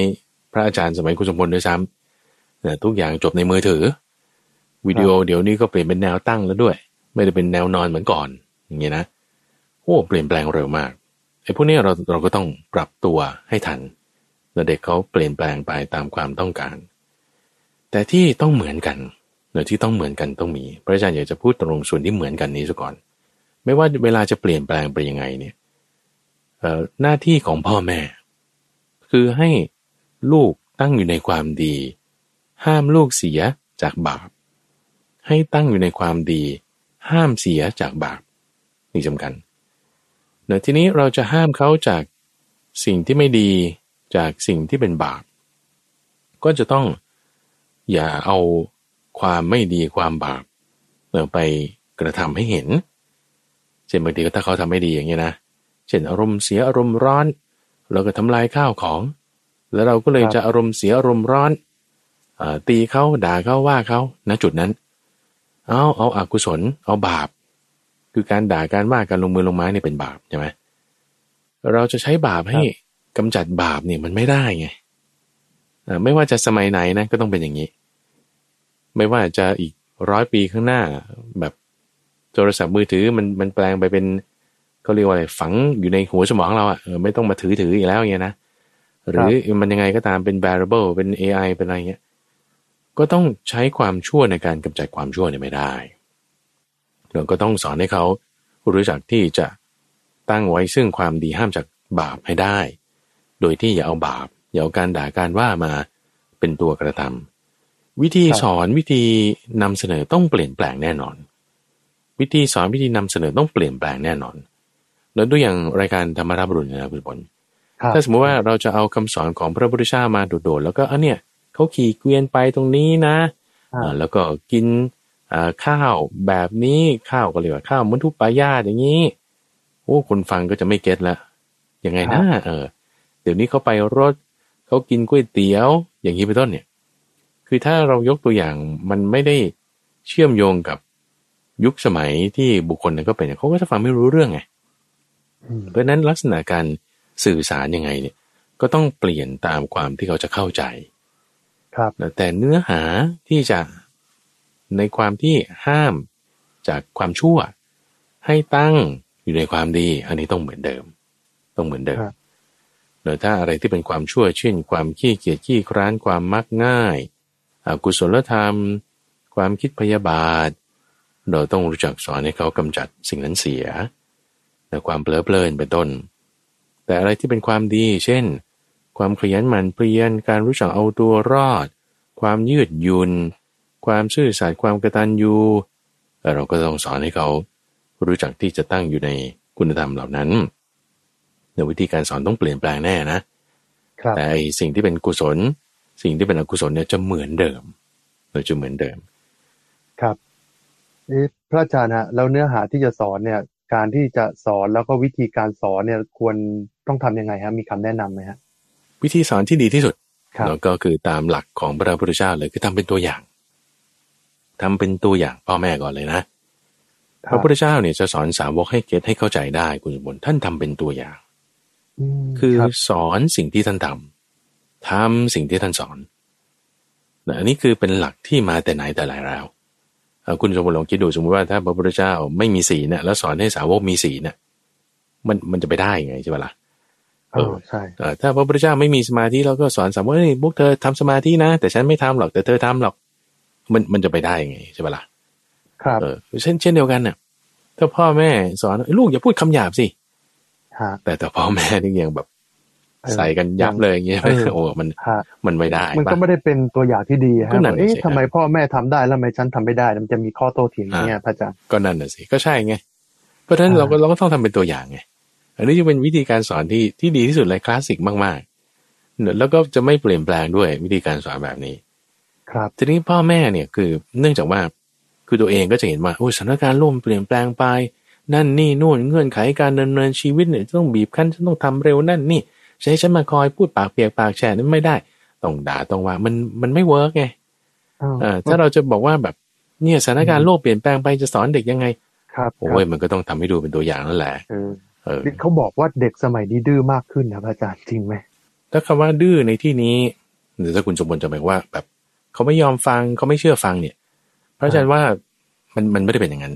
พระอาจารย์สมัยคุณสมพลด้วยซ้ำเออทุกอย่างจบในมือถือ วิดีโอเดี๋ยวนี้ก็เปลี่ยนเป็นแนวตั้งแล้วด้วย ไม่ได้เป็นแนวนอนเหมือนก่อน อย่างเงี้ยนะโอ้เปลี่ยนแปลงเร็วมากไอ้พวกนี้เราเราก็ต้องปรับตัวให้ทันแล้วเด็กเขาเปลี่ยนแปลงไปตามความต้องการ แต่ที่ต้องเหมือนกันเนที่ต้องเหมือนกันต้องมี พระอาจารย์อยากจะพูดตรงส่วนที่เหมือนกันนี้ซะก่อน ไม่ว่าเวลาจะเปลี่ยนแปลงไปยังไงเนี่ยหน้าที่ของพ่อแม่ คือให้ลูกตั้งอยู่ในความดี ห้ามลูกเสียจากบาป ให้ตั้งอยู่ในความดี ห้ามเสียจากบาปนี่สำคัญเดี๋ยวทีนี้เราจะห้ามเขาจากสิ่งที่ไม่ดีจากสิ่งที่เป็นบาป ก็จะต้องอย่าเอา ความไม่ดีความบาปเออไปกระทำให้เห็น เช่นบางทีก็ถ้าเขาทำไม่ดีอย่างเงี้ยนะ เช่นอารมณ์เสียอารมณ์ร้อน เราก็ทำลายข้าวของ แล้วเราก็เลยครับจะอารมณ์เสียอารมณ์ร้อนอาตีเขาด่าเขาว่าเขาณจุดนั้น เอาเอาอากุศล เอาบาป คือการด่าการว่าการลงมือลงไม้เนี่ยเป็นบาปใช่ไหมเราจะใช้บาปให้กำจัดบาปเนี่ยมันไม่ได้ไงอ่าไม่ว่าจะสมัยไหนนะก็ต้องเป็นอย่างนี้ ไม่ว่าจะอีกร้อยปีข้างหน้าแบบโทรศัพท์มือถือมันมันแปลงไปเป็นเขาเรียกว่าอะไรฝังอยู่ในหัวสมองเราอะเออไม่ต้องมาถือถืออีกแล้วอย่างเงี้ยนะหรือมันยังไงก็ตามเป็น variable เป็น AI เป็นอะไรเงี้ยก็ต้องใช้ความชั่วในการกำจัดความชั่วเนี่ยไม่ได้เราก็ต้องสอนให้เขารู้จักที่จะตั้งไว้ซึ่งความดีห้ามจากบาปให้ได้ โดยที่อย่าเอาบาป อย่าเอาการด่าการว่ามาเป็นตัวกระทำ วิธีครับสอนวิธีนำเสนอต้องเปลี่ยนแปลงแน่นอน วิธีสอนวิธีนำเสนอต้องเปลี่ยนแปลงแน่นอน แล้วด้วยอย่างรายการธรรมราบรุณนะครับคุณผลครับถ้าสมมติว่าเราจะเอาคำสอนของพระพุทธเจ้ามาโดดๆแล้วก็เออเนี่ยเขาขี่เกวียนไปตรงนี้นะอ่าอ่าแล้วก็กินอ่าข้าวแบบนี้ข้าวก็เรียกว่าข้าวมัทุปายาตอย่างนี้โอ้คนฟังก็จะไม่เก็ตละยังไงนะเออ เดี๋ยวนี้เขาไปรถเขากินก๋วยเตี๋ยว อย่างนี้เป็นต้นเนี่ย คือถ้าเรายกตัวอย่างมันไม่ได้เชื่อมโยงกับยุคสมัยที่บุคคลนั้นก็เป็นเขาก็จะฟังไม่รู้เรื่องไงอืมเพราะฉะนั้นลักษณะการสื่อสารยังไงเนี่ย ก็ต้องเปลี่ยนตามความที่เขาจะเข้าใจ ครับนะแต่เนื้อหาที่จะในความที่ห้ามจากความชั่ว ให้ตั้งอยู่ในความดี อันนี้ต้องเหมือนเดิม ต้องเหมือนเดิมครับเดี๋ยวถ้าอะไรที่เป็นความชั่วเช่นความขี้เกียจขี้คร้านความมักง่าย อกุศลธรรม ความคิดพยาบาท เราต้องรู้จักสอนให้เขากำจัดสิ่งนั้นเสียและความเพลิดเพลินเป็นต้น แต่อะไรที่เป็นความดี เช่น ความขยันหมั่นเพียรการรู้จักเอาตัวรอด ความยืดหยุน ความซื่อสัตย์ความกตัญญูเอ่อเราก็ต้องสอนให้เขารู้จักที่จะตั้งอยู่ในคุณธรรมเหล่านั้นในวิธีการสอนต้องเปลี่ยนแปลงแน่นะครับแต่ไอ้สิ่งที่เป็นกุศล สิ่งที่เป็นอกุศลเนี่ยจะเหมือนเดิมเราจะเหมือนเดิม ครับเอ๊ะพระอาจารย์ฮะแล้วเนื้อหาที่จะสอนเนี่ย การที่จะสอนแล้วก็วิธีการสอนเนี่ยควรต้องทํำยังไงครับมีคำแนะนํำไหมฮะวิธีสอนที่ดีที่สุดแล้วก็คือตามหลักของพระพุทธเจ้าเลยคือทำเป็นตัวอย่างทำเป็นตัวอย่างพ่อแม่ก่อนเลยนะพระพุทธเจ้าเนี่ยจะสอนสาวกให้เก็ตให้เข้าใจได้คุณสมบัติท่านทำเป็นตัวอย่าง คือสอนสิ่งที่ท่านทำ ทำสิ่งที่ท่านสอนอันนี้คือเป็นหลักที่มาแต่ไหนแต่ไรแล้วคุณสมบูรณ์ลองคิดดูสมมติว่าถ้าพระพุทธเจ้าไม่มีสีเนี่ยแล้วสอนให้สาวกมีสีเนี่ยมันมันจะไปได้ไงใช่ไหมล่ะเออใช่ถ้าพระพุทธเจ้าไม่มีสมาธิแล้วก็สอนสาวกเฮ้ยพวกเธอทำสมาธินะ แต่ฉันไม่ทำหรอกแต่เธอทำหรอก มันมันจะไปได้ไงใช่ไหมล่ะครับเออเช่นเช่นเดียวกันเนี่ยถ้าพ่อแม่สอนลูกอย่าพูดคำหยาบสิแต่แต่พ่อแม่นี่ยังแบบ ใส่กันยับเลยอย่างเงี้ยโอ้มันมันไม่ได้ มันก็ไม่ได้เป็นตัวอย่างที่ดีฮะเอ๊ะทำไมพ่อแม่ทำได้แล้วทำไมฉันทำไม่ได้มันจะมีข้อโต้เถียงเนี่ยพระอาจารย์ก็นั่นน่ะสิก็ใช่ไงเพราะฉะนั้นเราก็เราก็ต้องทำเป็นตัวอย่างไงอันนี้จะเป็นวิธีการสอนที่ที่ดีที่สุดเลยคลาสสิกมากๆแล้วก็จะไม่เปลี่ยนแปลงด้วยวิธีการสอนแบบนี้ ครับทีนี้พ่อแม่เนี่ยคือเนื่องจากว่าคือตัวเองก็จะเห็นว่าโอ้สถานการณ์ร่วมเปลี่ยนแปลงไปนั่นนี่นู่นเงื่อนไขการดำเนินชีวิตเนี่ยต้องบีบคั้นฉันต้องทำเร็วนั่นนี่ ใช้ฉันมาคอยพูดปากเปียกปากแฉะนั้นไม่ได้ ต้องด่าต้องว่ามันมันไม่เวิร์กไงอ่าถ้าเราจะบอกว่าแบบเนี่ยสถานการณ์โลกเปลี่ยนแปลงไปจะสอนเด็กยังไง ครับโอ้ยมันก็ต้องทำให้ดูเป็นตัวอย่างนั่นแหละเออเขาบอกว่าเด็กสมัยนี้ดื้อมากขึ้นนะอาจารย์จริงไหมถ้าคำว่าดื้อในที่นี้หรือถ้าคุณสมบูรณ์จะหมายว่า แบบเขาไม่ยอมฟังเขาไม่เชื่อฟังเนี่ย พระอาจารย์ว่ามันมันไม่ได้เป็นอย่างนั้น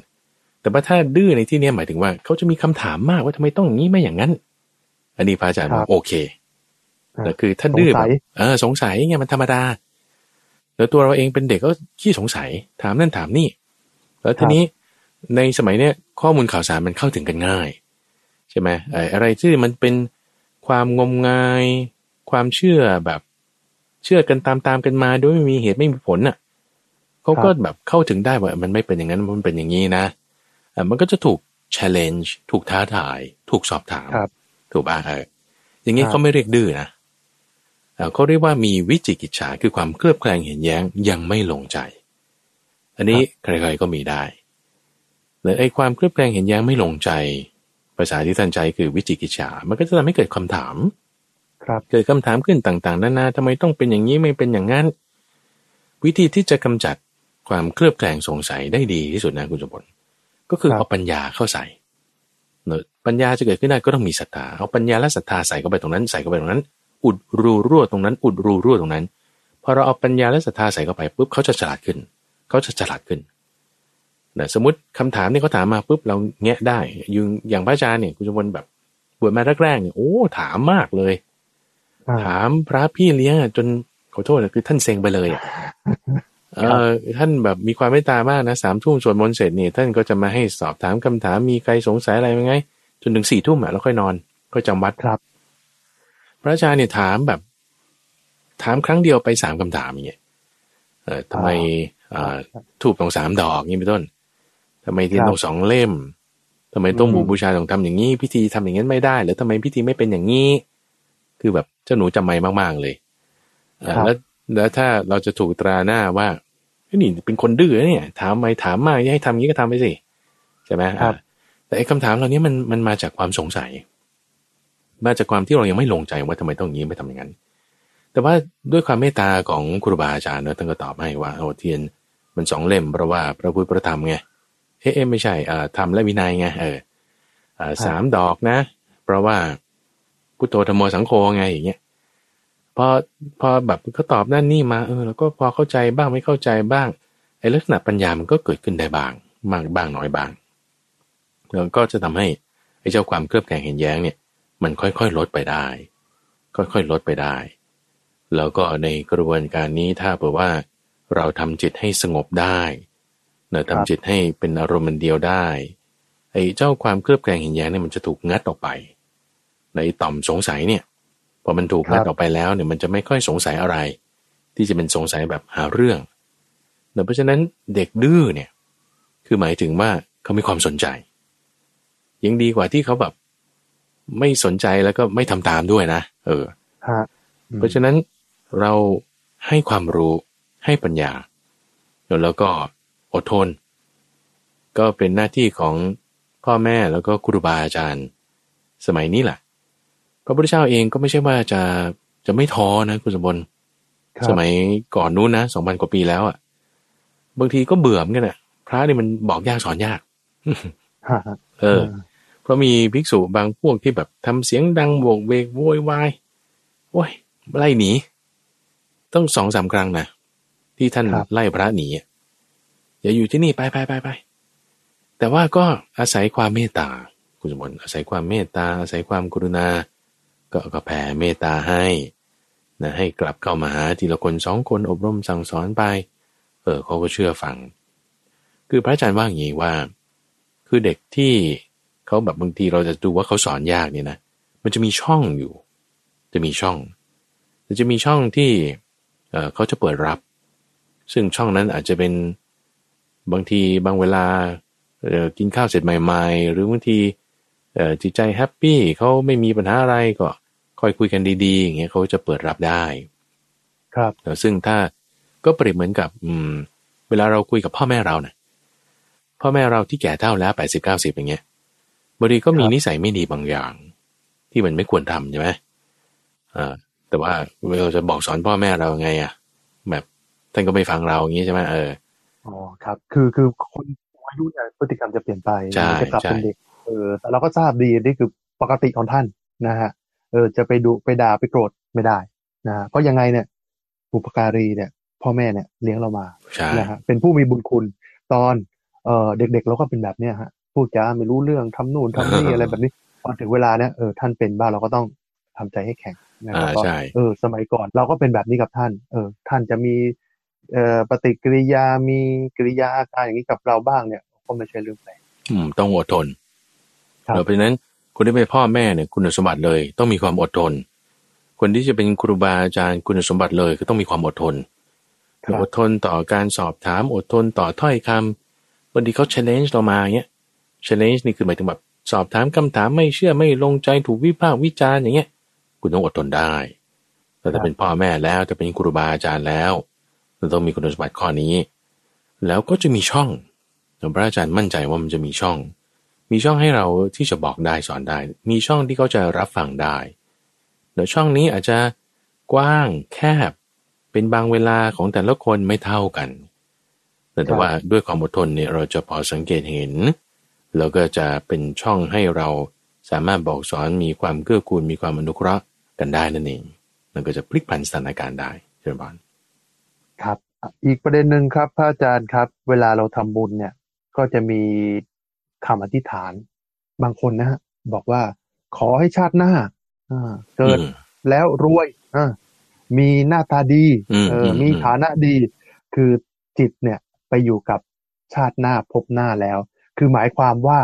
แต่ว่าถ้าดื้อในที่นี้หมายถึงว่าเขาจะมีคำถามมากว่าทำไมต้องอย่างนี้ไม่อย่างนั้น อันนี้พระอาจารย์บอกโอเคแต่คือถ้าดื้อแบบเออสงสัยไงมันธรรมดา แล้วตัวเราเองเป็นเด็กก็ขี้สงสัย ถามนั่นถามนี่ แล้วทีนี้ในสมัยเนี้ยข้อมูลข่าวสารมันเข้าถึงกันง่าย ใช่ไหมอะไรที่มันเป็นความงมงาย ความเชื่อแบบ เชื่อกันตามๆกันมาโดยไม่มีเหตุไม่มีผลน่ะเขาก็แบบเข้าถึงได้ว่ามันไม่เป็นอย่างนั้นมันเป็นอย่างนี้นะมันก็จะถูก challenge ถูกท้าทาย ถูกสอบถาม ถูกป่ะเอออย่างนี้เขาไม่เรียกดื้อนะเขาเรียกว่ามีวิจิกิจฉาคือความเคลือบแคลงเห็นแย้งยังไม่ลงใจ อันนี้ใครๆก็มีได้หรือไอ้ความเคลือบแคลงเห็นแย้งไม่ลงใจ ภาษาที่ท่านใจคือวิจิกิจฉา มันก็จะทำให้เกิดคำถาม ครับเกิดคำถามขึ้นต่างๆนานาทำไมต้องเป็นอย่างนี้ไม่เป็นอย่างนั้น วิธีที่จะกำจัดความเคลือบแคลงสงสัยได้ดีที่สุดนะคุณสมบัติก็คือเอาปัญญาเข้าใส่เน ปัญญาจะเกิดขึ้นได้ก็ต้องมีศรัทธาเอาปัญญาและศรัทธาใส่เข้าไปตรงนั้นใส่เข้าไปตรงนั้น อุดรูรั่วตรงนั้น อุดรูรั่วตรงนั้นพอเราเอาปัญญาและศรัทธาใส่เข้าไปปุ๊บเขาจะฉลาดขึ้น เขาจะฉลาดขึ้นนะสมมติคำถามนี่เขาถามมาปุ๊บเราแงะได้ยังอย่างพระอาจารย์เนี่ยคุณจะวนแบบบวชมาแรกๆเนี่ยโอ้ถามมากเลย ถามพระพี่เลี้ยงจนขอโทษนะคือท่านเซ็งไปเลยอะ เออท่านแบบมีความเมตตามากนะสามทุ่มสวดมนต์เสร็จเนี่ยท่านก็จะมาให้สอบถามคำถามมีใครสงสัยอะไรไหมไงจนถึงสี่ทุ่มอะแล้วค่อยนอนก็จำวัดครับ พระอาจารย์เนี่ยถามแบบ ถามครั้งเดียวไปสามคำถามอย่างเงี้ยเออทำไมอ่าถูกตรงสามดอกนี่เป็นต้นทำไมที่ต้องสองเล่มทำไมต้องบูบูชาต้องทำอย่างนี้ พิธีทำอย่างนี้ไม่ได้หรือทำไมพิธีไม่เป็นอย่างนี้ คือแบบเจ้าหนูจำไม่มากๆเลยแล้ว แล้วถ้าเราจะถูกตราหน้าว่านี่เป็นคนดื้อเนี่ย ถามไม่ถามมาให้ทำอย่างนี้ก็ทำไปสิใช่ไหมครับ แต่ไอ้คำถามเหล่านี้มันมันมาจากความสงสัย มาจากความที่เรายังไม่ลงใจว่าทำไมต้องงี้ไม่ทำอย่างนั้น แต่ว่าด้วยความเมตตาของครูบาอาจารย์เนอะท่านก็ตอบให้ว่าโอ้เทียนมันสองเล่มเพราะว่าพระพุทธพระธรรมไงเอ๊ะไม่ใช่อ่าธรรมและวินัยไงเอออ่าสามดอกนะ เพราะว่าพุทโธธรรมโมสังโฆไงอย่างเงี้ย พอพอแบบเขาตอบนั่นนี่มาเออแล้วก็พอเข้าใจบ้างไม่เข้าใจบ้างไอ้ลักษณะปัญญามันก็เกิดขึ้นได้บ้าง มากบ้างน้อยบ้างแล้วก็จะทำให้ไอ้เจ้าความเครือบแคลงเห็นแย้งเนี่ย มันค่อยๆลดไปได้ ค่อยๆลดไปได้ แล้วก็ในกระบวนการนี้ถ้าเผื่อว่าเราทำจิตให้สงบได้เนะทำจิตให้เป็นอารมณ์เดียวได้ไอ้เจ้าความเครือบแคลงเห็นแย้งเนี่ยมันจะถูกงัดออกไป ในต่อมสงสัยเนี่ย พอมันถูกงัดออกไปแล้วเนี่ยมันจะไม่ค่อยสงสัยอะไร ที่จะเป็นสงสัยแบบหาเรื่องเพราะฉะนั้นเด็กดื้อเนี่ย คือหมายถึงว่าเขามีความสนใจ ยังดีกว่าที่เขาแบบ ไม่สนใจแล้วก็ไม่ทำตามด้วยนะ เออเพราะฉะนั้นเราให้ความรู้ให้ปัญญา แล้วก็อดทน ก็เป็นหน้าที่ของพ่อแม่แล้วก็ครูบาอาจารย์ สมัยนี้แหละ พระพุทธเจ้าเองก็ไม่ใช่ว่าจะจะไม่ท้อนะคุณสมบัติสมัยก่อนนู้นนะสองพันกว่าปีแล้วอะ บางทีก็เบื่อเหมือนกันอะ พระนี่มันบอกยากสอนยากเออ เพราะมีภิกษุบางพวกที่แบบทำเสียงดังโวกเวกโวยวายโอ้ยไล่หนี ต้องสองสามครั้งนะที่ท่านไล่พระหนีอย่าอยู่ที่นี่ไปไปไปไปแต่ว่าก็อาศัยความเมตตาคุณสมบัติอาศัยความเมตตาอาศัยความกรุณา ก็ก็แผ่เมตตาให้นะให้กลับเข้ามาหาทีละคนสองคนอบรมสั่งสอนไป เออเขาก็เชื่อฟัง คือพระอาจารย์ว่าอย่างนี้ว่า คือเด็กที่เขาแบบบางทีเราจะดูว่าเขาสอนยากเนี่ยนะ มันจะมีช่องอยู่ จะมีช่องจะมีช่องที่เออเขาจะเปิดรับ ซึ่งช่องนั้นอาจจะเป็นบางทีบางเวลากินข้าวเสร็จใหม่ ๆ หรือบางที จิตใจแฮปปี้เขาไม่มีปัญหาอะไรก็ค่อยคุยกันดีๆอย่างเงี้ยเขาจะเปิดรับได้ ครับซึ่งถ้าก็เปรียบเหมือนกับ อืม เวลาเราคุยกับพ่อแม่เราเนะ่ยพ่อแม่เราที่แก่เท่าแล้วแปดสิบเก้าสิบอย่างเงี้ยบางทีก็มีนิสัยไม่ดีบางอย่าง ที่มันไม่ควรทำใช่ไหมอ่าแต่ว่าเราจะบอกสอนพ่อแม่เราไงอะ แบบท่านก็ไม่ฟังเราอย่างนี้ใช่ไหมเอออ๋อครับ คือคือคนอายุเนี่ยพฤติกรรมจะเปลี่ยนไปจะกลับเป็นเด็กเออแต่เราก็ทราบดีนี่คือปกติของท่านนะฮะเออจะไปดูไปด่าไปโกรธไม่ได้นะเพราะยังไงเนี่ยบุปการีเนี่ย พ่อแม่เนี่ยเลี้ยงเรามานะฮะเป็นผู้มีบุญคุณตอนเออเด็กๆเราก็เป็นแบบเนี้ยฮะพูดจาไม่รู้เรื่องทำนู่นทำนี่อะไรแบบนี้พอถึงเวลาเนี่ยเออท่านเป็นบ้านเราก็ต้องทำใจให้แข็งนะครับเออ สมัยก่อนเราก็เป็นแบบนี้กับท่าน เออ ท่านจะมีเอ่อปฏิกิริยามีกิริยาอาการอย่างนี้กับเราบ้างเนี่ยก็ไม่ใช่เรื่องแปลกอืม ต้องอดทน เพราะฉะนั้นคนที่เป็นพ่อแม่เนี่ยคุณสมบัติเลย ต้องมีความอดทน คนที่จะเป็นครูบาอาจารย์คุณสมบัติเลยคือต้องมีความอดทนอดทนต่อการสอบถามอดทนต่อถ้อยคำบางทีเขา challenge เรามาเงี้ย challenge นี่คือหมายถึงแบบสอบถามคำถามไม่เชื่อไม่ลงใจถูกวิพากษ์วิจารณ์อย่างเงี้ย คุณต้องอดทนได้แต่ถ้าเป็นพ่อแม่แล้วจะเป็นครูบาอาจารย์แล้วเราต้องมีคุณสมบัติข้อนี้ แล้วก็จะมีช่องพระอาจารย์มั่นใจว่ามันจะมีช่อง มีช่องให้เราที่จะบอกได้สอนได้ มีช่องที่เขาจะรับฟังได้เดี๋ยวช่องนี้อาจจะกว้างแคบ เป็นบางเวลาของแต่ละคนไม่เท่ากัน แต่ว่าด้วยความอดทนเนี่ยเราจะพอสังเกตเห็น แล้วก็จะเป็นช่องให้เราสามารถบอกสอนมีความเกื้อกูลมีความอนุเคราะห์กันได้นั่นเอง มันก็จะพลิกผันสถานการณ์ได้เช่นบานครับ อีกประเด็นหนึ่งครับพระอาจารย์ครับ เวลาเราทำบุญเนี่ย ก็จะมี คำอธิษฐาน บางคนนะฮะบอกว่า ขอให้ชาติหน้าเกิดแล้วรวยมีหน้าตาดีเออมีฐานะดี คือจิตเนี่ยไปอยู่กับชาติหน้าพบหน้าแล้ว คือหมายความว่า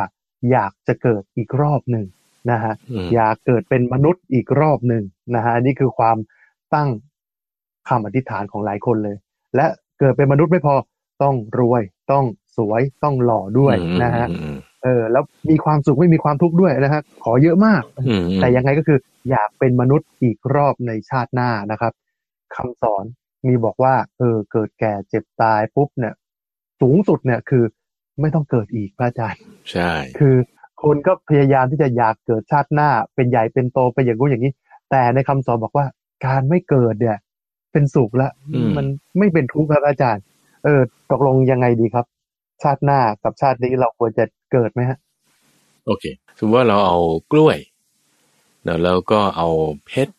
อยากจะเกิดอีกรอบหนึ่งนะฮะอยากเกิดเป็นมนุษย์อีกรอบหนึ่งนะฮะนี่คือความตั้งคำอธิษฐานของหลายคนเลย และเกิดเป็นมนุษย์ไม่พอต้องรวยต้องสวยต้องหล่อด้วยนะฮะ เออแล้วมีความสุขไม่มีความทุกข์ด้วยนะฮะขอเยอะมาก แต่ยังไงก็คืออยากเป็นมนุษย์อีกรอบในชาติหน้านะครับคำสอนมีบอกว่า เออ เกิดแก่เจ็บตายปุ๊บเนี่ย สูงสุดเนี่ยคือไม่ต้องเกิดอีกพระอาจารย์ ใช่ คือคนก็พยายามที่จะอยากเกิดชาติหน้า เป็นใหญ่เป็นโตเป็นอย่างนู้นอย่างนี้ แต่ในคำสอนบอกว่าการไม่เกิดเนี่ย เป็นสุขละมันไม่เป็นทุกข์ครับอาจารย์ เออตกลงยังไงดีครับ ชาติหน้ากับชาตินี้เราควรจะ เกิดไหมฮะ โอเค สมมติว่าเราเอากล้วยแล้วเราก็เอาเพชร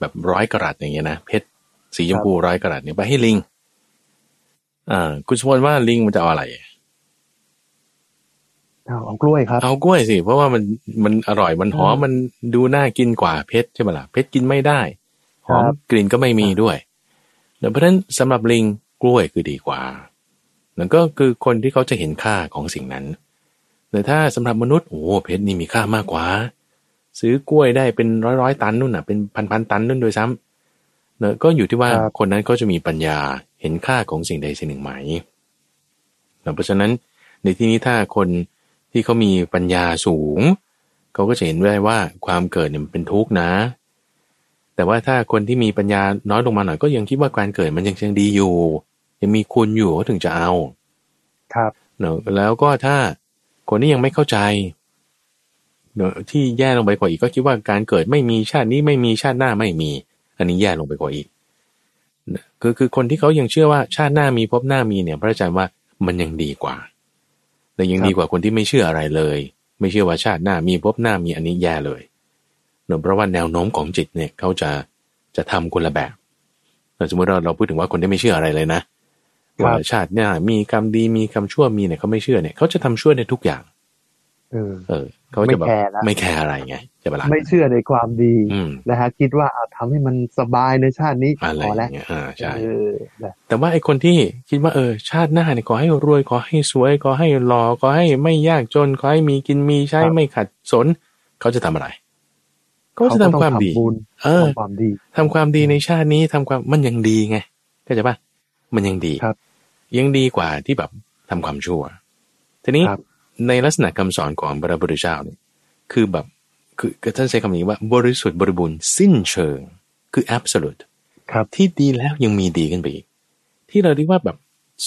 แบบร้อยกรัตอย่างเงี้ยนะเพชรสีชมพูร้อยกรัตเนี่ยไปให้ลิง อ่า คุณสมมติว่าลิงมันจะเอาอะไรเอากล้วยครับเอากล้วยสิ เพราะว่ามันมันอร่อยมันหอมมันดูน่ากินกว่าเพชรใช่ไหมล่ะเพชรกินไม่ได้หอมกลิ่นก็ไม่มีด้วยเพราะฉะนั้นสำหรับลิงกล้วยคือดีกว่านั่นก็คือคนที่เขาจะเห็นค่าของสิ่งนั้น แต่ถ้าสำหรับมนุษย์โอ้เพชรนี่มีค่ามากกว่า ซื้อกล้วยได้เป็นร้อยร้อยตันนู่นน่ะเป็นพันพันตันนู่นโดยซ้ำเนอะก็อยู่ที่ว่าคนนั้นก็จะมีปัญญาเห็นค่าของสิ่งใดสิ่งหนึ่งไหมเพราะฉะนั้นในที่นี้ถ้าคนที่เขามีปัญญาสูงเขาก็จะเห็นได้ว่าความเกิดเนี่ยมันเป็นทุกข์นะ แต่ว่าถ้าคนที่มีปัญญาน้อยลงมาหน่อยก็ยังคิดว่าการเกิดมันยังยังดีอยู่ ยังมีคุณอยู่เขาถึงจะเอา ครับเนอะแล้วก็ถ้า คนที่ยังไม่เข้าใจที่แย่ลงไปกว่าอีกก็คิดว่าการเกิดไม่มีชาตินี้ไม่มีชาติหน้าไม่มี อันนี้แย่ลงไปกว่าอีกคือคือคนที่เขายังเชื่อว่าชาติหน้ามีพบหน้ามีเนี่ย พระอาจารย์ว่ามันยังดีกว่า แต่ยังดีกว่าคนที่ไม่เชื่ออะไรเลย ไม่เชื่อว่าชาติหน้ามีพบหน้ามีอันนี้แย่เลยเนื่องเพราะว่าแนวโน้มของจิตเนี่ยเขาจะจะทำคนละแบบสมมติเราเราพูดถึงว่าคนที่ไม่เชื่ออะไรเลยนะ ว่าชาติหน้ามีกรรมดีมีกรรมชั่วมีเนี่ยเขาไม่เชื่อเนี่ยเขาจะทำชั่วในทุกอย่างเออเออเขาจะแบบไม่แคร์อะไรไงจะเปล่าไม่เชื่อในความดีอืมนะฮะคิดว่าเอาทำให้มันสบายในชาตินี้อะไรพออแล้วย่างเงี้ยอ่าใช่เออนะแต่ว่าไอ้คนที่คิดว่าเออ ชาติหน้าเนี่ยขอให้รวยขอให้สวยขอให้หล่อขอให้ไม่ยากจนขอให้มีกินมีใช้ไม่ขัดสน เขาจะทำอะไรเขาจะทำความดีเขก็ต้องทำบุญเออทำความดีทำความดีในชาตินี้ทำความมันยังดีไงเข้าใจปะมันยังดีครับ ยังดีกว่าที่แบบทำความชั่ว ทีนี้ครับในลักษณะคำสอนของพระพุทธเจ้าเนี่ยคือแบบคือคือท่านใช้คำนี้ว่าบริสุทธิ์บริบูรณ์สิ้นเชิง คือ absolute ครับที่ดีแล้วยังมีดีขึ้นไปอีก ที่เราเรียกว่าแบบ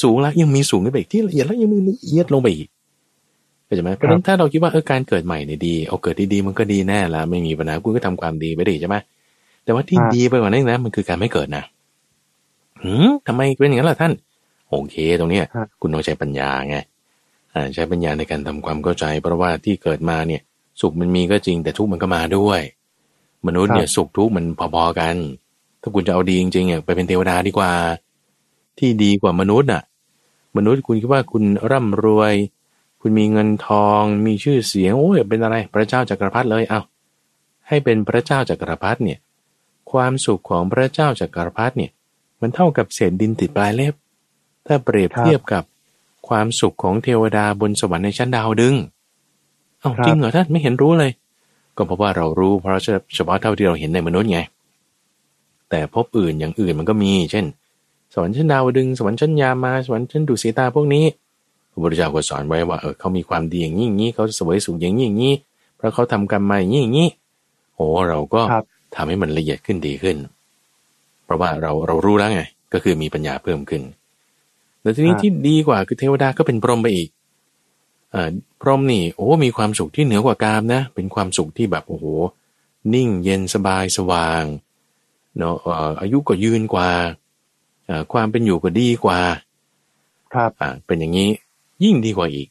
สูงแล้วยังมีสูงขึ้นไปอีกที่ละเอียดแล้วยังมีละเอียดลงไปอีกเข้าใจไหมเพราะฉะนั้นถ้าเราคิดว่าเออการเกิดใหม่เนี่ยดีเอาเกิดดีๆมันก็ดีแน่ละไม่มีปัญหาคุณก็ทำความดีไปดีใช่ไหมแต่ว่าที่อ่าดีไปกว่านั้นนะมันคือการไม่เกิดนะหืมทำไมเป็นอย่างนั้นล่ะท่าน โอเคตรงเนี้ยคุณต้องใช้ปัญญาไงอ่าใช้ปัญญาในการทำความเข้าใจ เพราะว่าที่เกิดมาเนี่ย สุขมันมีก็จริงแต่ทุกข์มันก็มาด้วย มนุษย์เนี่ยสุขทุกข์มันพอๆกัน ถ้าคุณจะเอาดีจริงๆเนี่ยไปเป็นเทวดาดีกว่า ที่ดีกว่ามนุษย์น่ะ มนุษย์คุณคิดว่าคุณร่ำรวย คุณมีเงินทอง มีชื่อเสียงโอ้ยเป็นอะไร พระเจ้าจักรพรรดิเลยเอาให้เป็นพระเจ้าจักรพรรดิเนี่ย ความสุขของพระเจ้าจักรพรรดิเนี่ย มันเท่ากับเศษดินติดปลายเล็บ ถ้าเปรียบครับเทียบกับความสุขของเทวดาบนสวรรค์ในชั้นดาวดึงเอ้าครับจริงเหรอท่านไม่เห็นรู้เลย ก็เพราะว่าเรารู้เพราะเฉพาะเท่าที่เราเห็นในมนุษย์ไง แต่พบอื่นอย่างอื่นมันก็มี เช่น สวรรค์ชั้นดาวดึง สวรรค์ชั้นยามา สวรรค์ชั้นดุสิตาพวกนี้พระพุทธเจ้าก็สอนไว้ว่าเออเขามีความดีอย่างนี้อย่างนี้เขาเสวยสุขอย่างนี้อย่างนี้เพราะเขาทำกรรมมาอย่างนี้อย่างนี้โอ้เราก็ครับทำให้มันละเอียดขึ้นดีขึ้น เพราะว่าเราเรารู้แล้วไง ก็คือมีปัญญาเพิ่มขึ้น แต่ทีนี้ครับที่ดีกว่าคือเทวดาก็เป็นพรหมไปอีกเอ่อพรหมนี่โอ้มีความสุขที่เหนือกว่ากามนะ เป็นความสุขที่แบบโอ้โหนิ่งเย็นสบายสว่างเนาะเอ่ออายุก็ยืนกว่าเอ่อความเป็นอยู่ก็ดีกว่า ครับอ่าเป็นอย่างนี้ยิ่งดีกว่าอีก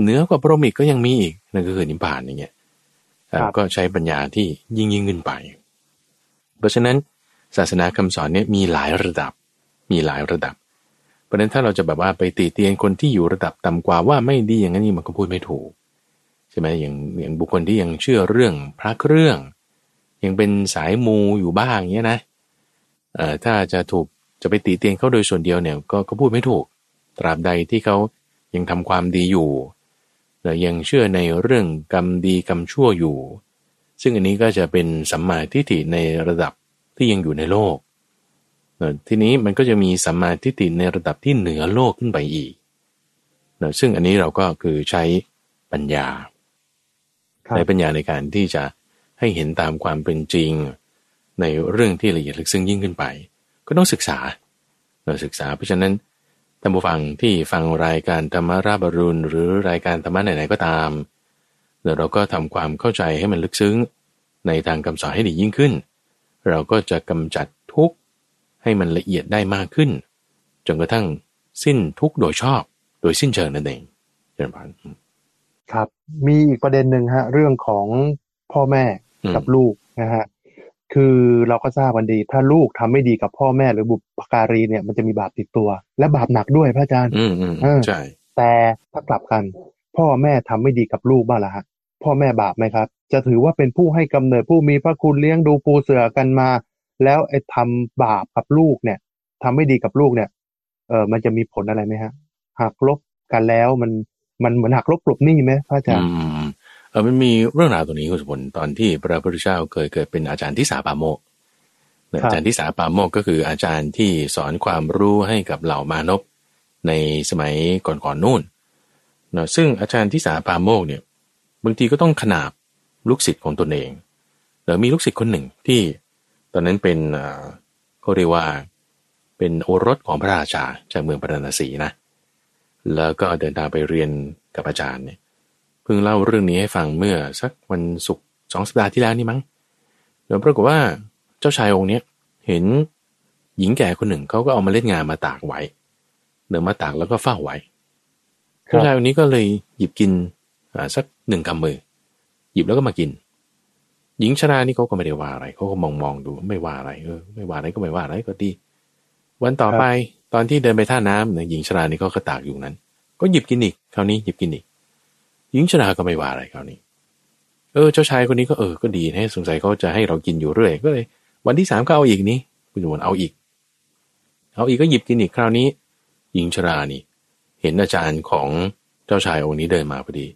เหนือกว่าพรหมอีกก็ยังมีอีกนั่นก็คือนิพพานอย่างเงี้ยเอ่อครับก็ใช้ปัญญาที่ยิ่งยิ่งขึ้นไป เพราะฉะนั้นศาสนาคำสอนเนี่ยมีหลายระดับ มีหลายระดับ เพราะฉะนั้นถ้าเราจะแบบว่าไปตีเตียนคนที่อยู่ระดับต่ำกว่าว่าไม่ดีอย่างนั้นนี่มันก็พูดไม่ถูกใช่ไหมอย่างอย่างบุคคลที่ยังเชื่อเรื่องพระเครื่อง ยังเป็นสายมูอยู่บ้างเนี้ยนะเอ่อถ้าจะถูกจะไปตีเตียนเขาโดยส่วนเดียวเนี่ยก็ก็พูดไม่ถูก ตราบใดที่เขายังทำความดีอยู่และยังเชื่อในเรื่องกรรมดีกรรมชั่วอยู่ ซึ่งอันนี้ก็จะเป็นสัมมาทิฏฐิในระดับที่ยังอยู่ในโลก ทีนี้มันก็จะมีสัมมาทิฏฐิในระดับที่เหนือโลกขึ้นไปอีกเนอะซึ่งอันนี้เราก็คือใช้ปัญญาครับใช้ปัญญาในการที่จะให้เห็นตามความเป็นจริง ในเรื่องที่ละเอียดลึกซึ้งยิ่งขึ้นไป ก็ต้องศึกษาเราศึกษา เพราะฉะนั้นท่านผู้ฟังที่ฟังรายการธรรมาราบรุณหรือรายการธรรมะไหนๆก็ตามเดี๋ยวเราก็ทำความเข้าใจให้มันลึกซึ้ง ในทางคำสอนให้ดียิ่งขึ้น เราก็จะกำจัดทุกข์ ให้มันละเอียดได้มากขึ้น จนกระทั่งสิ้นทุกข์โดยชอบ โดยสิ้นเชิงนั่นเองเจริญพรอืมครับ มีอีกประเด็นหนึ่งฮะ เรื่องของพ่อแม่อืมกับลูกนะฮะคือเราก็ทราบกันดี ถ้าลูกทำไม่ดีกับพ่อแม่หรือบุปการีเนี่ยมันจะมีบาปติดตัว และบาปหนักด้วยพระอาจารย์ อืมอืมเออใช่แต่ถ้ากลับกัน พ่อแม่ทำไม่ดีกับลูกบ้างละฮะพ่อแม่บาปไหมครับ จะถือว่าเป็นผู้ให้กำเนิดผู้มีพระคุณเลี้ยงดูปูเสือกันมา แล้วไอ้ทำบาปกับลูกเนี่ยทำไม่ดีกับลูกเนี่ยเออมันจะมีผลอะไรไหมฮะหักลบกันแล้วมันมันเหมือนหักลบกลบหนี้ไหมพระอาจารย์อืมเออมันมีเรื่องราวตรงนี้คุณสมบัติตอนที่พระพุทธเจ้าเคยเกิดเป็นอาจารย์ที่สาปาโมกข์เนี่ยครับอาจารย์ที่สาปาโมกข์ก็คืออาจารย์ที่สอนความรู้ให้กับเหล่ามานพในสมัยก่อนๆนู่นเนาะซึ่งอาจารย์ที่สาปาโมกข์เนี่ยบางทีก็ต้องขนาบลูกศิษย์ของตนเองแล้วมีลูกศิษย์คนหนึ่งที่ ตอนนั้นเป็นเอ่อเขาเรียกว่าเป็นโอรสของพระราชาจากเมืองปราณสีนะ แล้วก็เดินทางไปเรียนกับอาจารย์เนี่ยพพิ่งเล่าเรื่องนี้ให้ฟังเมื่อสักวันศุกร์สองสัปดาห์ที่แล้วนี่มั้งเดี๋ยวปรากฏว่าเจ้าชายองค์เนี้ยเห็นหญิงแก่คนหนึ่งเขาก็เอามาเล่นงานมาตากไว้เดินมาตากแล้วก็เฝ้าไว้เจ้าชายองค์นี้ก็เลยหยิบกินอ่าสักหนึ่งกำมือ หยิบแล้วก็มากิน หญิงชรานี่เขาก็ไม่ได้ว่าอะไรเขาก็มองมองดูไม่ว่าอะไร เออ ไม่ว่าอะไรก็ไม่ว่าอะไรก็ดีวันต่อไปตอนที่เดินไปท่าน้ำเนี่ยหญิงชรานี่เขาก็ตากอยู่นั้น ก็หยิบกินอีกคราวนี้หยิบกินอีกหญิงชราก็ไม่ว่าอะไรคราวนี้ เออ เจ้าชายคนนี้ก็เออก็ดีให้สงสัยเขาจะให้เรากินอยู่เรื่อยก็เลย วันที่สามก็เอาอีกนี้คุณวนเอาอีก เอาอีกก็หยิบกินอีกคราวนี้ หญิงชรานี่ เห็นอาจารย์ของเจ้าชายองค์นี้เดินมาพอดี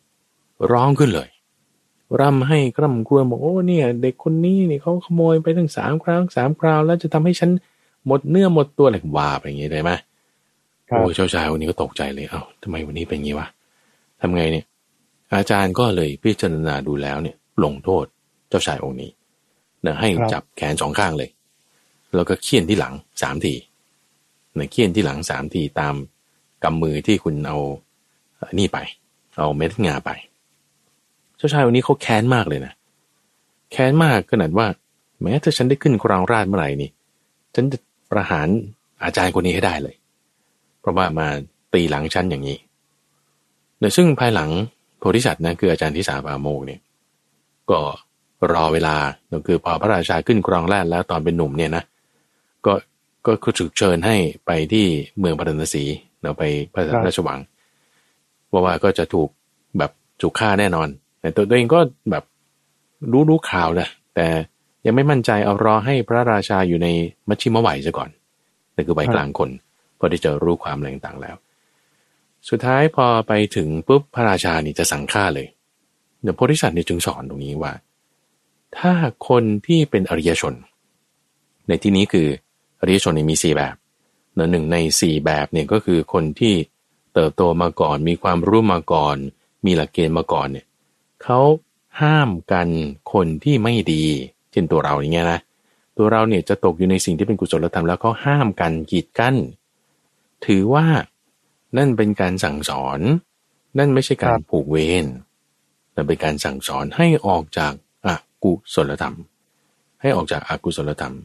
ร้องขึ้นเลย ร่ำให้กร่ำกรวญบอกโอ้เนี่ย เด็กคนนี้นี่เขาขโมยไปทั้งสามครั้งสามคราว แล้วจะทำให้ฉันหมดเนื้อหมดตัวอะไรว่าไปอย่างงี้ได้ไหมโอ้เจ้าชายคนนี้ก็ตกใจเลยเอ้าทำไมวันนี้เป็นงี้วะทำไงเนี่ย อาจารย์ก็เลยพิจารณาดูแล้วเนี่ย ลงโทษเจ้าชายองค์นี้นะให้จับแขนสองข้างเลย แล้วก็เคี่ยนที่หลังสามทีนะเคี่ยนที่หลังสามทีตามกำมือที่คุณเอานี่ไป เอาเม็ดงาไปเจ้าชายวันนี้เขาแค้นมากเลยนะแค้นมากขนาดว่า แม้ถ้าฉันได้ขึ้นครองราชเมื่อไหร่นี่ฉันจะประหารอาจารย์คนนี้ให้ได้เลย เพราะว่ามาตีหลังฉันอย่างนี้เนซึ่งภายหลังโพธิสัตว์นะคืออาจารย์ที่สาปาโมกเนี่ยก็รอเวลาคือพอพระราชาขึ้นครองราชแล้วตอนเป็นหนุ่มเนี่ยนะก็ก็ถูกเชิญให้ไปที่เมืองพาราณสีเราไปพระราชวังว่าว่าก็จะถูกแบบถูกฆ่าแน่นอน แต่ตัวเองก็แบบรู้รู้ข่าวแหละแต่ยังไม่มั่นใจเอารอให้พระราชาอยู่ในมัชชิมวัยซะก่อนนั่นคือวัยกลางคนพอที่จะรู้ความอะไรต่างๆแล้ว สุดท้ายพอไปถึงปุ๊บพระราชานี่จะสั่งฆ่าเลยเดี๋ยวโพธิสัตว์เนี่ยจึงสอนตรงนี้ว่า ถ้าคนที่เป็นอริยชน ในที่นี้คืออริยชนมีสี่แบบหนึ่งในสี่แบบเนี่ยก็คือคนที่เติบโตมาก่อน มีความรู้มาก่อน มีหลักเกณฑ์มาก่อนเนี่ย เขาห้ามกันคนที่ไม่ดี เช่นตัวเราอย่างเงี้ยนะตัวเราเนี่ยจะตกอยู่ในสิ่งที่เป็นกุศลธรรมแล้วเขาห้ามกันกีดกั้นถือว่านั่นเป็นการสั่งสอน นั่นไม่ใช่การผูกเวรแต่เป็นการสั่งสอนให้ออกจากอากุศลธรรม ให้ออกจากอากุศลธรรม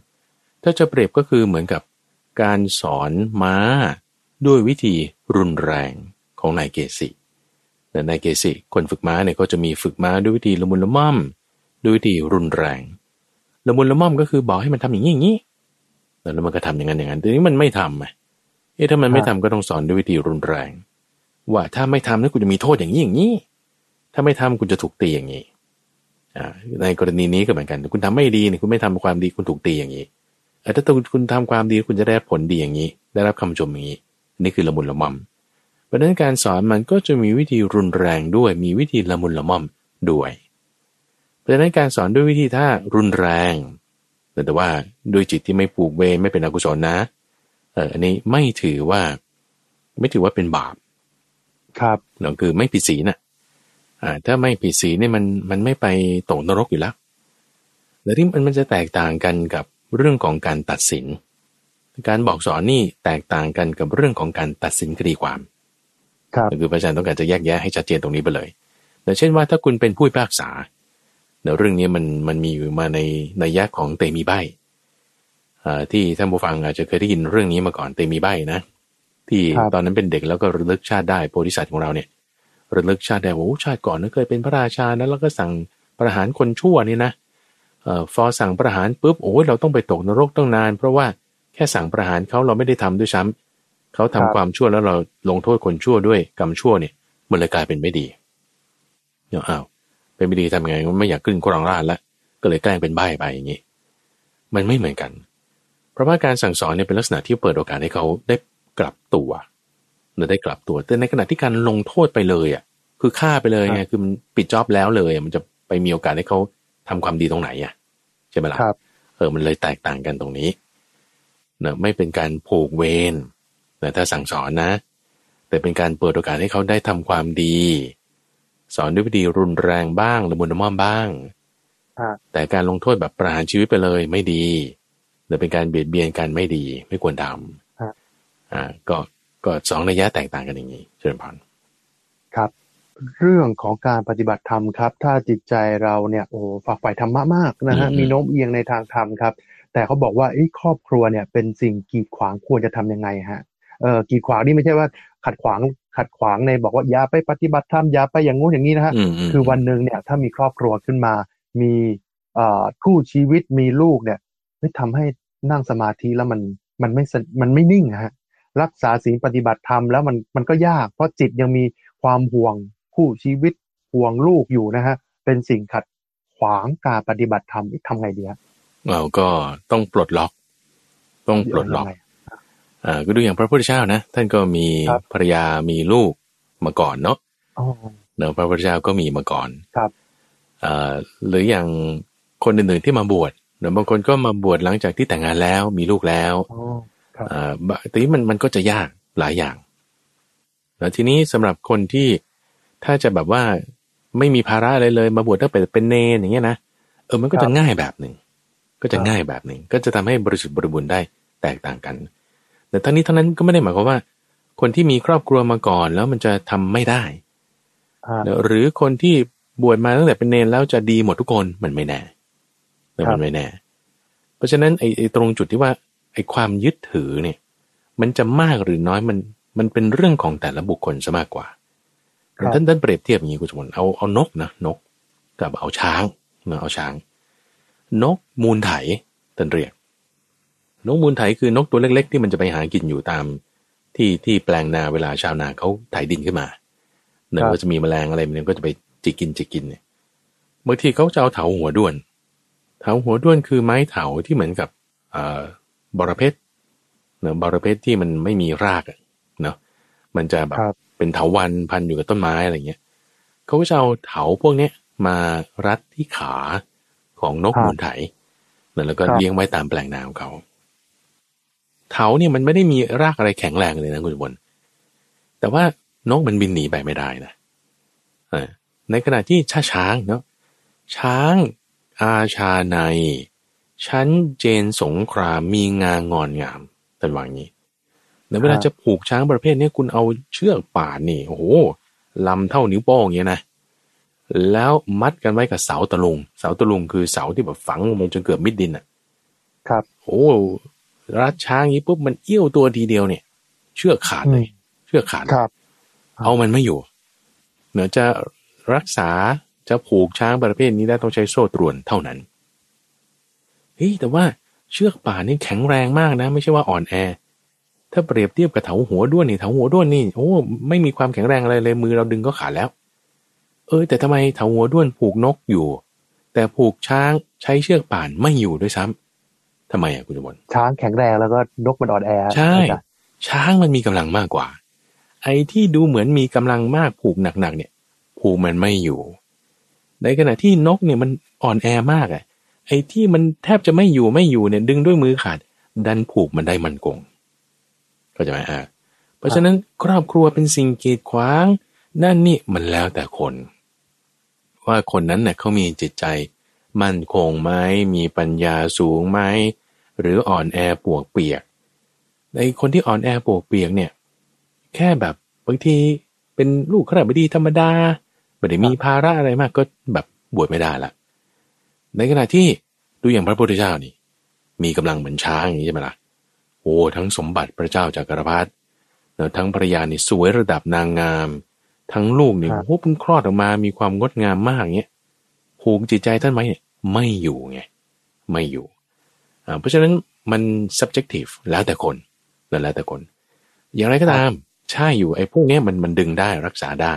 ถ้าจะเปรียบก็คือเหมือนกับการสอนม้าด้วยวิธีรุนแรงของนายเกสิ แต่นายเกสิคนฝึกม้าเนี่ยก็จะมีฝึกม้าด้วยวิธีละมุนละม่อมด้วยวิธีรุนแรงละมุนละม่อมก็คือบอกให้มันทำอย่างนี้อย่างนี้แล้วมันก็ทำอย่างนั้นอย่างนั้นแต่นี้มันไม่ทำไงเอ๊ะถ้ามันไม่ทำก็ต้องสอนด้วยวิธีรุนแรง ว่าถ้าไม่ทำนั้นคุณจะมีโทษอย่างนี้อย่างนี้ ถ้าไม่ทำคุณจะถูกตีอย่างนี้อ่าในกรณีนี้ก็เหมือนกัน คุณทำไม่ดีเนี่ยคุณไม่ทำความดีคุณถูกตีอย่างนี้ถ้าคุณทำความดีคุณจะได้ผลดีอย่างนี้ ได้รับคำชมอย่างนี้ นี่คือละมุนละม่อม เพราะนั้นการสอนมันก็จะมีวิธีรุนแรงด้วย มีวิธีละมุนละม่อมด้วย เพราะนั้นการสอนด้วยวิธีถ้ารุนแรง แต่ว่าด้วยจิตที่ไม่ผูกเวไม่เป็นอกุศลนะ เอออันนี้ไม่ถือว่า ไม่ถือว่าเป็นบาป ครับนั่นคือไม่ผิดศีลน่ะ อ่า ถ้าไม่ผิดศีลเนี่ยมันมันไม่ไปตกนรกอยู่แล้วแต่ที่มันมันจะแตกต่างกันกับเรื่องของการตัดสิน การบอกสอนนี่แตกต่างกันกับเรื่องของการตัดสินคดีความ ครับคือพระอาจารย์ต้องการจะแยกแยะให้ชัดเจนตรงนี้ไปเลยแต่เช่นว่าถ้าคุณเป็นผู้พิพากษาเดี๋ยวเรื่องนี้มันมันมีอยู่มาในในยักของเตมีใบที่ท่านผู้ฟังอาจจะเคยได้ยินเรื่องนี้มาก่อนเตมีใบนะ ที่ตอนนั้นเป็นเด็กแล้วก็ระลึกชาติได้โพธิสัตว์ของเราเนี่ยระลึกชาติได้โอ้ชาติก่อนนั้นเคยเป็นพระราชานะแล้วก็สั่งประหารคนชั่วนี่นะฟอสั่งประหารปุ๊บโอ้ยเราต้องไปตกนรกต้องนาน เพราะว่าแค่สั่งประหารเขาเราไม่ได้ทำด้วยซ้ำ เขาทำความชั่วแล้วเราลงโทษคนชั่วด้วยกรรมชั่วเนี่ย มันเลยกลายเป็นไม่ดีเนาะอ้าวเป็นไม่ดีทำไงมันไม่อยากขึ้นครองราชแล้วก็เลยแกล้งเป็นใบ้ไปอย่างนี้มันไม่เหมือนกัน เพราะว่าการสั่งสอนเนี่ยเป็นลักษณะที่เปิดโอกาสให้เขาได้กลับตัวเราได้กลับตัว แต่ในขณะที่การลงโทษไปเลยอะ คือฆ่าไปเลยไงคือมันปิดจ็อบแล้วเลย มันจะไปมีโอกาสให้เขาทำความดีตรงไหนอะใช่ไหมล่ะเออมันเลยแตกต่างกันตรงนี้เนอะไม่เป็นการผูกเวร แต่ถ้าสั่งสอนนะ แต่เป็นการเปิดโอกาสให้เขาได้ทำความดี สอนด้วยวิธีรุนแรงบ้างละมุนละม่อมบ้างแต่การลงโทษแบบประหารชีวิตไปเลยไม่ดีหรือเป็นการเบียดเบียนกันไม่ดี ไม่ควรทำอ่าก็ก็สองระยะแตกต่างกันอย่างนี้เชิญพรครับ เรื่องของการปฏิบัติธรรมครับ ถ้าจิตใจเราเนี่ยโอ้ฝักใฝ่ธรรมะมากนะฮะอืมมีโน้มเอียงในทางธรรมครับ แต่เขาบอกว่าเอ้ยครอบครัวเนี่ยเป็นสิ่งกีดขวางควรจะทำยังไงฮะ เอ่อกีดขวางนี่ไม่ใช่ว่าขัดขวางขัดขวางในบอกว่าอย่าไปปฏิบัติธรรมอย่าไปอย่างงู้นอย่างนี้นะฮะอืมมคือวันหนึ่งเนี่ยถ้ามีครอบครัวขึ้นมา มีเอ่อคู่ชีวิตมีลูกเนี่ยไม่ทำให้นั่งสมาธิแล้วมันมันไม่สนมันไม่นิ่งอะฮะรักษาศีลปฏิบัติธรรมแล้วมันมันก็ยากเพราะจิตยังมีความห่วงคู่ชีวิตห่วงลูกอยู่นะฮะเป็นสิ่งขัดขวางการปฏิบัติธรรมทำไงดีฮะเราก็ต้องปลดล็อก ต้องปลดล็อกยังไงอ่า ก็ดูอย่างพระพุทธเจ้านะ ท่านก็มีครับภรรยามีลูกมาก่อนเนาะอ๋อเนอะพระพุทธเจ้าก็มีมาก่อนครับอ่าหรืออย่างคนอื่นๆที่มาบวชเนอะบางคนก็มาบวชหลังจากที่แต่งงานแล้วมีลูกแล้วอ๋อครับอ่าบะแต่นี้มันมันก็จะยากหลายอย่าง แล้วทีนี้สำหรับคนที่ถ้าจะแบบว่าไม่มีภาระอะไรเลย มาบวชตั้งแต่เป็นเนรอย่างเงี้ยนะเออมันก็จะง่ายแบบหนึ่งก็จะง่ายแบบหนึ่งก็จะทำให้บริสุทธิ์บริบูรณ์ได้แตกต่างกัน แต่ทั้งนี้ทั้งนั้นก็ไม่ได้หมายความว่า คนที่มีครอบครัวมาก่อนแล้วมันจะทำไม่ได้อ่าหรือคนที่บวชมาตั้งแต่เป็นเนรแล้วจะดีหมดทุกคนมันไม่แน่แต่ครัมันบไม่แน่ เพราะฉะนั้นไอ้ไอ้ตรงจุดที่ว่าไอ้ความยึดถือเนี่ย มันจะมากหรือน้อยมันมันเป็นเรื่องของแต่ละบุคคลซะมากกว่าครับท่านท่านเปรียบเทียบอย่างนี้คุณสมบัติเอาเอานกนะนกกับเอาช้างนะเอาช้าง นกมูลไถท่านเรียก นกมูลไถคือนกตัวเล็ก ๆ ที่มันจะไปหากินอยู่ตาม ที่ที่แปลงนาเวลาชาวนาเขาไถดินขึ้นมาเนี่ยครับก็จะมีแมลงอะไรมันก็จะไปจิกกินจิกกินเนี่ยบางทีเขาจะเอาเถาหัวด้วน เถาหัวด้วนคือไม้เถาที่เหมือนกับเอ่อบอระเพ็ดเนาะบอระเพ็ดที่มันไม่มีรากอะเนาะมันจะแบบครับเป็นเถาวันพันอยู่กับต้นไม้อะไรเงี้ยเขาก็จะเอาเถาพวกเนี้ยมารัดที่ขาของนกครับมูลไถเนี่ยแล้วก็ครับเลี้ยงไว้ตามแปลงนาของเขา เถาเนี่ยมันไม่ได้มีรากอะไรแข็งแรงเลยนะคุณบน แต่ว่านกมันบินหนีไปไม่ได้นะเออในขณะที่ช้าช้างเนาะช้าง อาชาในชั้นเจนสงครามมีงางอนงามท่านว่าอย่างนี้ในเวลาครับจะผูกช้างประเภทเนี้ยคุณเอาเชือกป่านนี่โอ้โหลำเท่านิ้วโป้งอย่างเงี้ยนะแล้วมัดกันไว้กับเสาตะลุง เสาตะลุงคือเสาที่แบบฝังลงไปจนเกือบมิดดินอะ ครับ โอ้ รัดช้างอย่างนี้ปุ๊บมันเอี้ยวตัวทีเดียวเนี่ย เชือกขาดเลยอืมเชือกขาดครับ เอามันไม่อยู่เนือจะรักษาจะผูกช้างประเภทนี้ได้ต้องใช้โซ่ตรวนเท่านั้นเฮ้ยแต่ว่าเชือกป่านนี่แข็งแรงมากนะ ไม่ใช่ว่าอ่อนแอ ถ้าเปรียบเทียบกับเถาหัวด้วนนี่เถาหัวด้วนนี่โอ้ไม่มีความแข็งแรงอะไรเลยมือเราดึงก็ขาดแล้ว เออ แต่ทำไมเถาหัวด้วนผูกนกอยู่ แต่ผูกช้างใช้เชือกป่านไม่อยู่ด้วยซ้ำ ทำไมอะคุณจมนช้างแข็งแรงแล้วก็นกมันอ่อนแอใช่อาจารย์ช้างมันมีกำลังมากกว่า ไอ้ที่ดูเหมือนมีกำลังมากผูกหนักๆเนี่ย ผูกมันไม่อยู่ ในขณะที่นกเนี่ยมันอ่อนแอมากอะ ไอ้ที่มันแทบจะไม่อยู่ไม่อยู่เนี่ย ดึงด้วยมือขาด ดันผูกมันได้มันคงเข้าใจไหมอะเพราะฉะนั้นครอบครัวเป็นสิ่งกีดขวาง นั่นนี่มันแล้วแต่คน ว่าคนนั้นเนี่ยเขามีจิตใจ มั่นคงไหมมีปัญญาสูงไหมหรืออ่อนแอปวกเปียกในคนที่อ่อนแอปวกเปียกเนี่ย แค่แบบบางทีเป็นลูกขราบดีธรรมดาไม่ได้มีภาระอะไรมากก็แบบบวชไม่ได้ละในขณะที่ดูอย่างพระพุทธเจ้านี่ มีกำลังเหมือนช้างอย่างนี้ใช่ไหมล่ะโอ้ทั้งสมบัติพระเจ้าจากกรพรรดิแล้วทั้งภรรยานี่สวยระดับนางงาม ทั้งลูกนี่ครับโอ้เพิ่งคลอดออกมามีความงดงามมากเงี้ยผูกจิตใจท่านไหมเนี่ย ไม่อยู่ไงไม่อยู่อ่าเพราะฉะนั้นมัน subjective แล้วแต่คนนั่นแล้วแต่คน อย่างไรก็ตามใช่อยู่ไอ้พวกเนี้ยมันมันดึงได้รักษาได้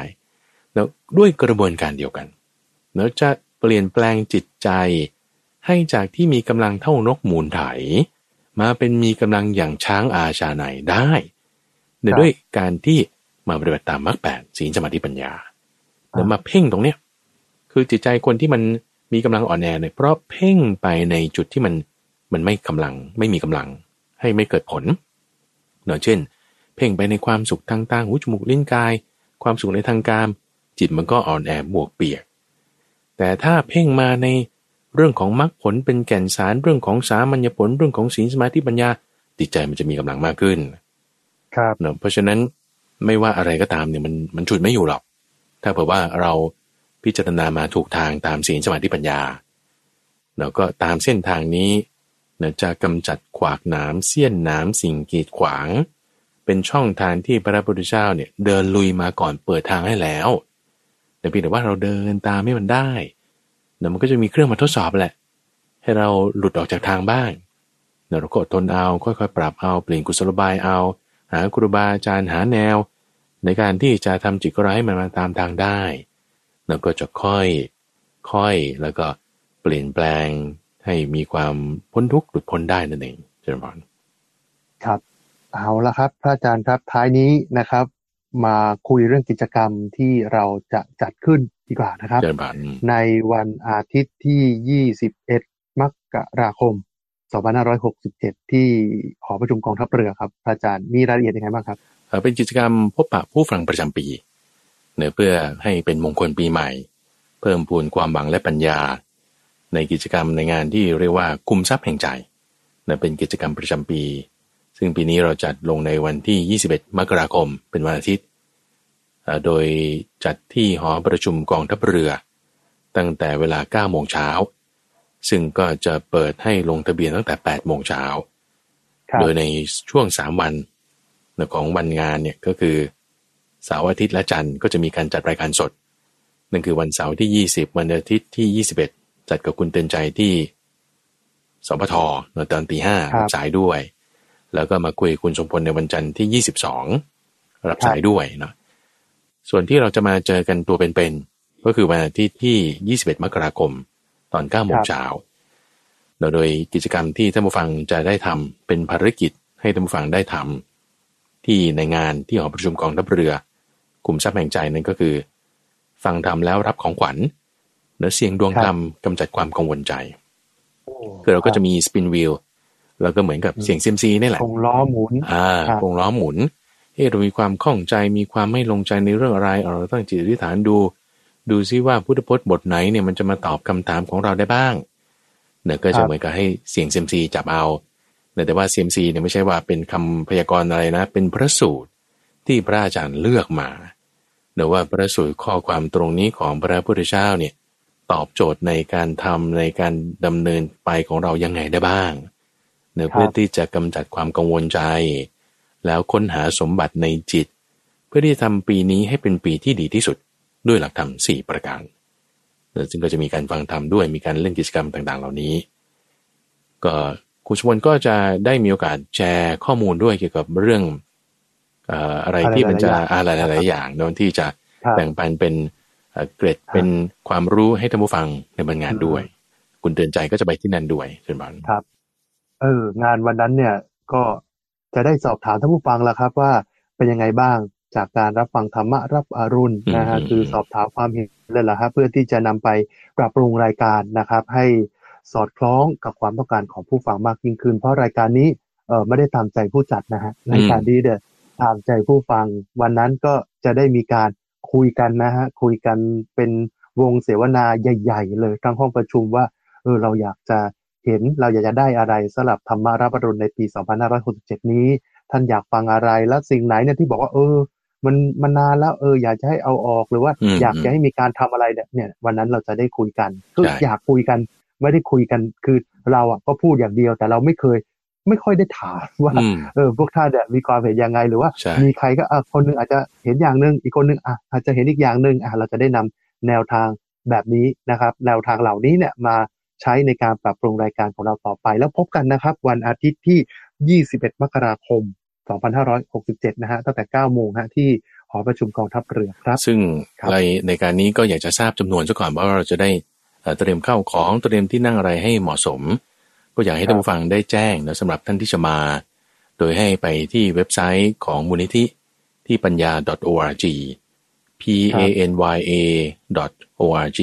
แล้วด้วยกระบวนการเดียวกันแล้วจะเปลี่ยนแปลงจิตใจ ให้จากที่มีกำลังเท่านกมูลไถ มาเป็นมีกำลังอย่างช้างอาชาในได้เนื่องด้วยการที่มาปฏิบัติตามมรรคแปดศีลสมาธิปัญญาแล้วมาเพ่งตรงเนี้ยคือจิตใจคนที่มัน มีกำลังอ่อนแอเนี่ยเพราะเพ่งไปในจุดที่มันมันไม่กำลังไม่มีกำลัง ให้ไม่เกิดผลเนาะเช่น เพ่งไปในความสุขทางตาหูจมูกลิ้นกาย ความสุขในทางกาม จิตมันก็อ่อนแอบวกเปียก แต่ถ้าเพ่งมาในเรื่องของมรรคผลเป็นแก่นสารเรื่องของสามัญญผลเรื่องของศีลสมาธิปัญญาจิตใจมันจะมีกำลังมากขึ้น ครับเนาะเพราะฉะนั้นไม่ว่าอะไรก็ตามเนี่ยมันมันฉุดไม่อยู่หรอก ถ้าเผื่อว่าเรา พิจารณามาถูกทางตามศีลสมาธิปัญญา แล้วก็ตามเส้นทางนี้นะจะกำจัดขวากหนามเสี้ยนหนามสิ่งกีดขวาง เป็นช่องทางที่พระพุทธเจ้าเนี่ยเดินลุยมาก่อนเปิดทางให้แล้วแต่เพียงแต่ว่าเราเดินตามให้มันได้เดี๋ยวมันก็จะมีเครื่องมาทดสอบแหละ ให้เราหลุดออกจากทางบ้างเดี๋ยวเราก็ทนเอาค่อยๆ ปรับเอาเปลี่ยนกุศลบายเอา หาครูบาอาจารย์หาแนว ในการที่จะทำจิตก็ร้ให้มันมาตามทางได้ แล้วก็จะค่อยค่อยแล้วก็เปลี่ยนแปลงให้มีความพ้นทุกข์หลุดพ้นได้นั่นเองเจริญพรครับเอาละครับ พระอาจารย์ครับท้ายนี้นะครับ มาคุยเรื่องกิจกรรมที่เราจะจัดขึ้นดีกว่านะครับ ในวันอาทิตย์ที่ 21 มกราคม 2567 ที่หอประชุมกองทัพเรือครับ พระอาจารย์มีรายละเอียดยังไงบ้างครับเป็นกิจกรรมพบปะผู้ฟังประจำปี เนื่อเพื่อให้เป็นมงคลปีใหม่ เพิ่มพูนความหวังและปัญญา ในกิจกรรมในงานที่เรียกว่าคุมทรัพย์แห่งใจนะเป็นกิจกรรมประจำปี ซึ่งปีนี้เราจัดลงในวันที่ 21 มกราคมเป็นวันอาทิตย์ โดยจัดที่หอประชุมกองทัพเรือ ตั้งแต่เวลา 9 โมงเช้า ซึ่งก็จะเปิดให้ลงทะเบียนตั้งแต่ 8 โมงเช้า โดยในช่วง 3 วันของวันงานเนี่ยก็คือ เสาร์อาทิตย์และจันทร์ก็จะมีการจัดรายการสดนั่นคือวันเสาร์ที่ 20 วันอาทิตย์ที่ 21 จัดกับคุณเตือนใจที่สพทในตอนตีห้ารับสายด้วย แล้วก็มาคุยคุณสมพลในวันจันทร์ที่ยี่สิบสองรับสายด้วยเนาะส่วนที่เราจะมาเจอกันตัวเป็นๆก็คือวันอาทิตย์ที่ยี่สิบเอ็ดมกราคม ตอนเก้าโมงเช้าโดยกิจกรรมที่ท่านผู้ฟังจะได้ทำเป็นภารกิจให้ท่านผู้ฟังได้ทำที่ในงานที่หอประชุมกองทัพเรือ กลุ่มทรัพย์แห่งใจนั่นก็คือ ฟังทำแล้วรับของขวัญเนื้อเสียงดวงธรรมกำจัดความกังวลใจคือเราก็จะมีสปินวิลแล้วก็เหมือนกับเสียงเซมซีนี่แหละคงล้อหมุน อ่าคงล้อหมุนเออเรามีความข้องใจมีความไม่ลงใจในเรื่องอะไรเราต้องจิตอธิษฐานดู ดูซิว่าพุทธพจน์บทไหนเนี่ยมันจะมาตอบคำถามของเราได้บ้างเนี่ยก็จะเหมือนกับให้เสียงเซมซีจับเอาแต่ว่าเซมซีเนี่ยไม่ใช่ว่าเป็นคำพยากรณ์อะไรนะ เป็นพระสูตร ที่พระอาจารย์เลือกมาแต่ว่าพระสูตรข้อความตรงนี้ของพระพุทธเจ้าเนี่ยตอบโจทย์ในการทำในการดำเนินไปของเรายังไงได้บ้างเนื่อเพื่อที่จะกำจัดความกังวลใจ แล้วค้นหาสมบัติในจิต เพื่อที่จะทำปีนี้ให้เป็นปีที่ดีที่สุดด้วยหลักธรรมสี่ประการซึ่งก็จะมีการฟังธรรมด้วยมีการเล่นกิจกรรมต่างๆ เหล่านี้ ก็คุณชวนก็จะได้มีโอกาสแชร์ข้อมูลด้วยเกี่ยวกับเรื่อง อะไรที่มันจะอะไรหลาย ๆ อย่างโดนที่จะแบ่งปันเป็นเกรดเป็นความรู้ให้ท่านผู้ฟังในบรรงานด้วย คุณเตือนใจก็จะไปที่นั่นด้วยเช่นบันครับ เออ งานวันนั้นเนี่ยก็จะได้สอบถามท่านผู้ฟังแล้วครับ ว่าเป็นยังไงบ้างจากการรับฟังธรรมะรับอรุณนะฮะคือสอบถามความเห็นเลยล่ะครับเพื่อที่จะนำไปปรับปรุงรายการนะครับ ให้สอดคล้องกับความต้องการของผู้ฟังมากยิ่งขึ้น เพราะรายการนี้เออไม่ได้ตามใจผู้จัดนะฮะรายการนี้เด้อ ตามใจผู้ฟัง วันนั้นก็จะได้มีการคุยกันนะฮะคุยกันเป็นวงเสวนาใหญ่ ๆ เลยทั้งห้องประชุมว่าเออเราอยากจะเห็นเราอยากจะได้อะไรสำหรับธรรมารับรุณในปี 2567 นี้ ท่านอยากฟังอะไรและสิ่งไหนเนี่ยที่บอกว่าเออ มันมันนานแล้วเอออยากจะให้เอาออกหรือว่าอยากจะให้มีการทำอะไรเนี่ย วันนั้นเราจะได้คุยกันคืออยากคุยกันไม่ได้คุยกันคือเราอะก็พูดอย่างเดียว แต่เราไม่เคย ไม่ค่อยได้ถามว่าเออพวกท่านเนี่ยมีความเห็นยังไงหรือว่า มีใครก็อะคนนึงอาจจะเห็นอย่างหนึ่งอีกคนนึงอะอาจจะเห็นอีกอย่างหนึ่งอะเราจะได้นำแนวทางแบบนี้นะครับ แนวทางเหล่านี้เนี่ยมาใช้ในการปรับปรุงรายการของเราต่อไป แล้วพบกันนะครับ วันอาทิตย์ที่ 21 มกราคม 2567 นะฮะตั้งแต่ 9 โมงฮะที่หอประชุมกองทัพเรือครับ ซึ่งในในการนี้ก็อยากจะทราบจำนวนซะก่อนว่าเราจะได้เตรียมเข้าของเตรียมที่นั่งอะไรให้เหมาะสม ก็อยากให้ท่านผู้ฟังได้แจ้งนะสำหรับท่านที่จะมา โดยให้ไปที่เว็บไซต์ของมูลนิธิที่ปัญญา .org p a n y a .org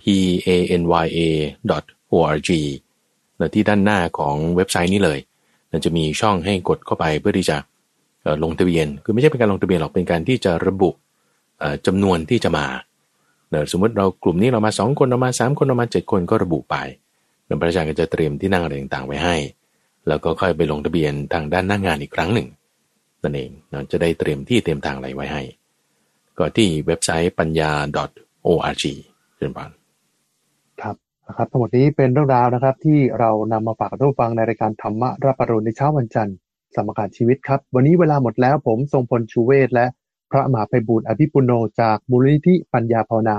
p a n y a .org แล้วที่ด้านหน้าของเว็บไซต์นี้เลยมันจะมีช่องให้กดเข้าไปเพื่อที่จะลงทะเบียน คือไม่ใช่เป็นการลงทะเบียนหรอก เป็นการที่จะระบุจำนวนที่จะมาสมมติเรากลุ่มนี้เรามาสองคน เรามาสามคน เรามาเจ็ดคนก็ระบุไป พระอาจารย์ก็จะเตรียมที่นั่งอะไรต่างๆไว้ให้ แล้วก็ค่อยไปลงทะเบียนทางด้านหน้างงานอีกครั้งหนึ่งนั่นเองเราจะได้เตรียมที่เตรียมทางอะไรไว้ให้ ก็ที่เว็บไซต์ปัญญา .org เชิญบานครับนะครับทั้งหมดนี้เป็นเรื่องราวนะครับ ที่เรานำมาฝากทุกฟังในรายการธรรมะรับปรุณในเช้าวันจันทร์สมการชีวิตครับ วันนี้เวลาหมดแล้วผมทรงพลชูเวศและพระมหาไพบูลอภิปุโนจากมูลนิธิปัญญาภาวนา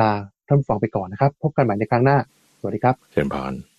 ลาท่านฟังไปก่อนนะครับ พบกันใหม่ในครั้งหน้า วัสดีครับ เชิญพาน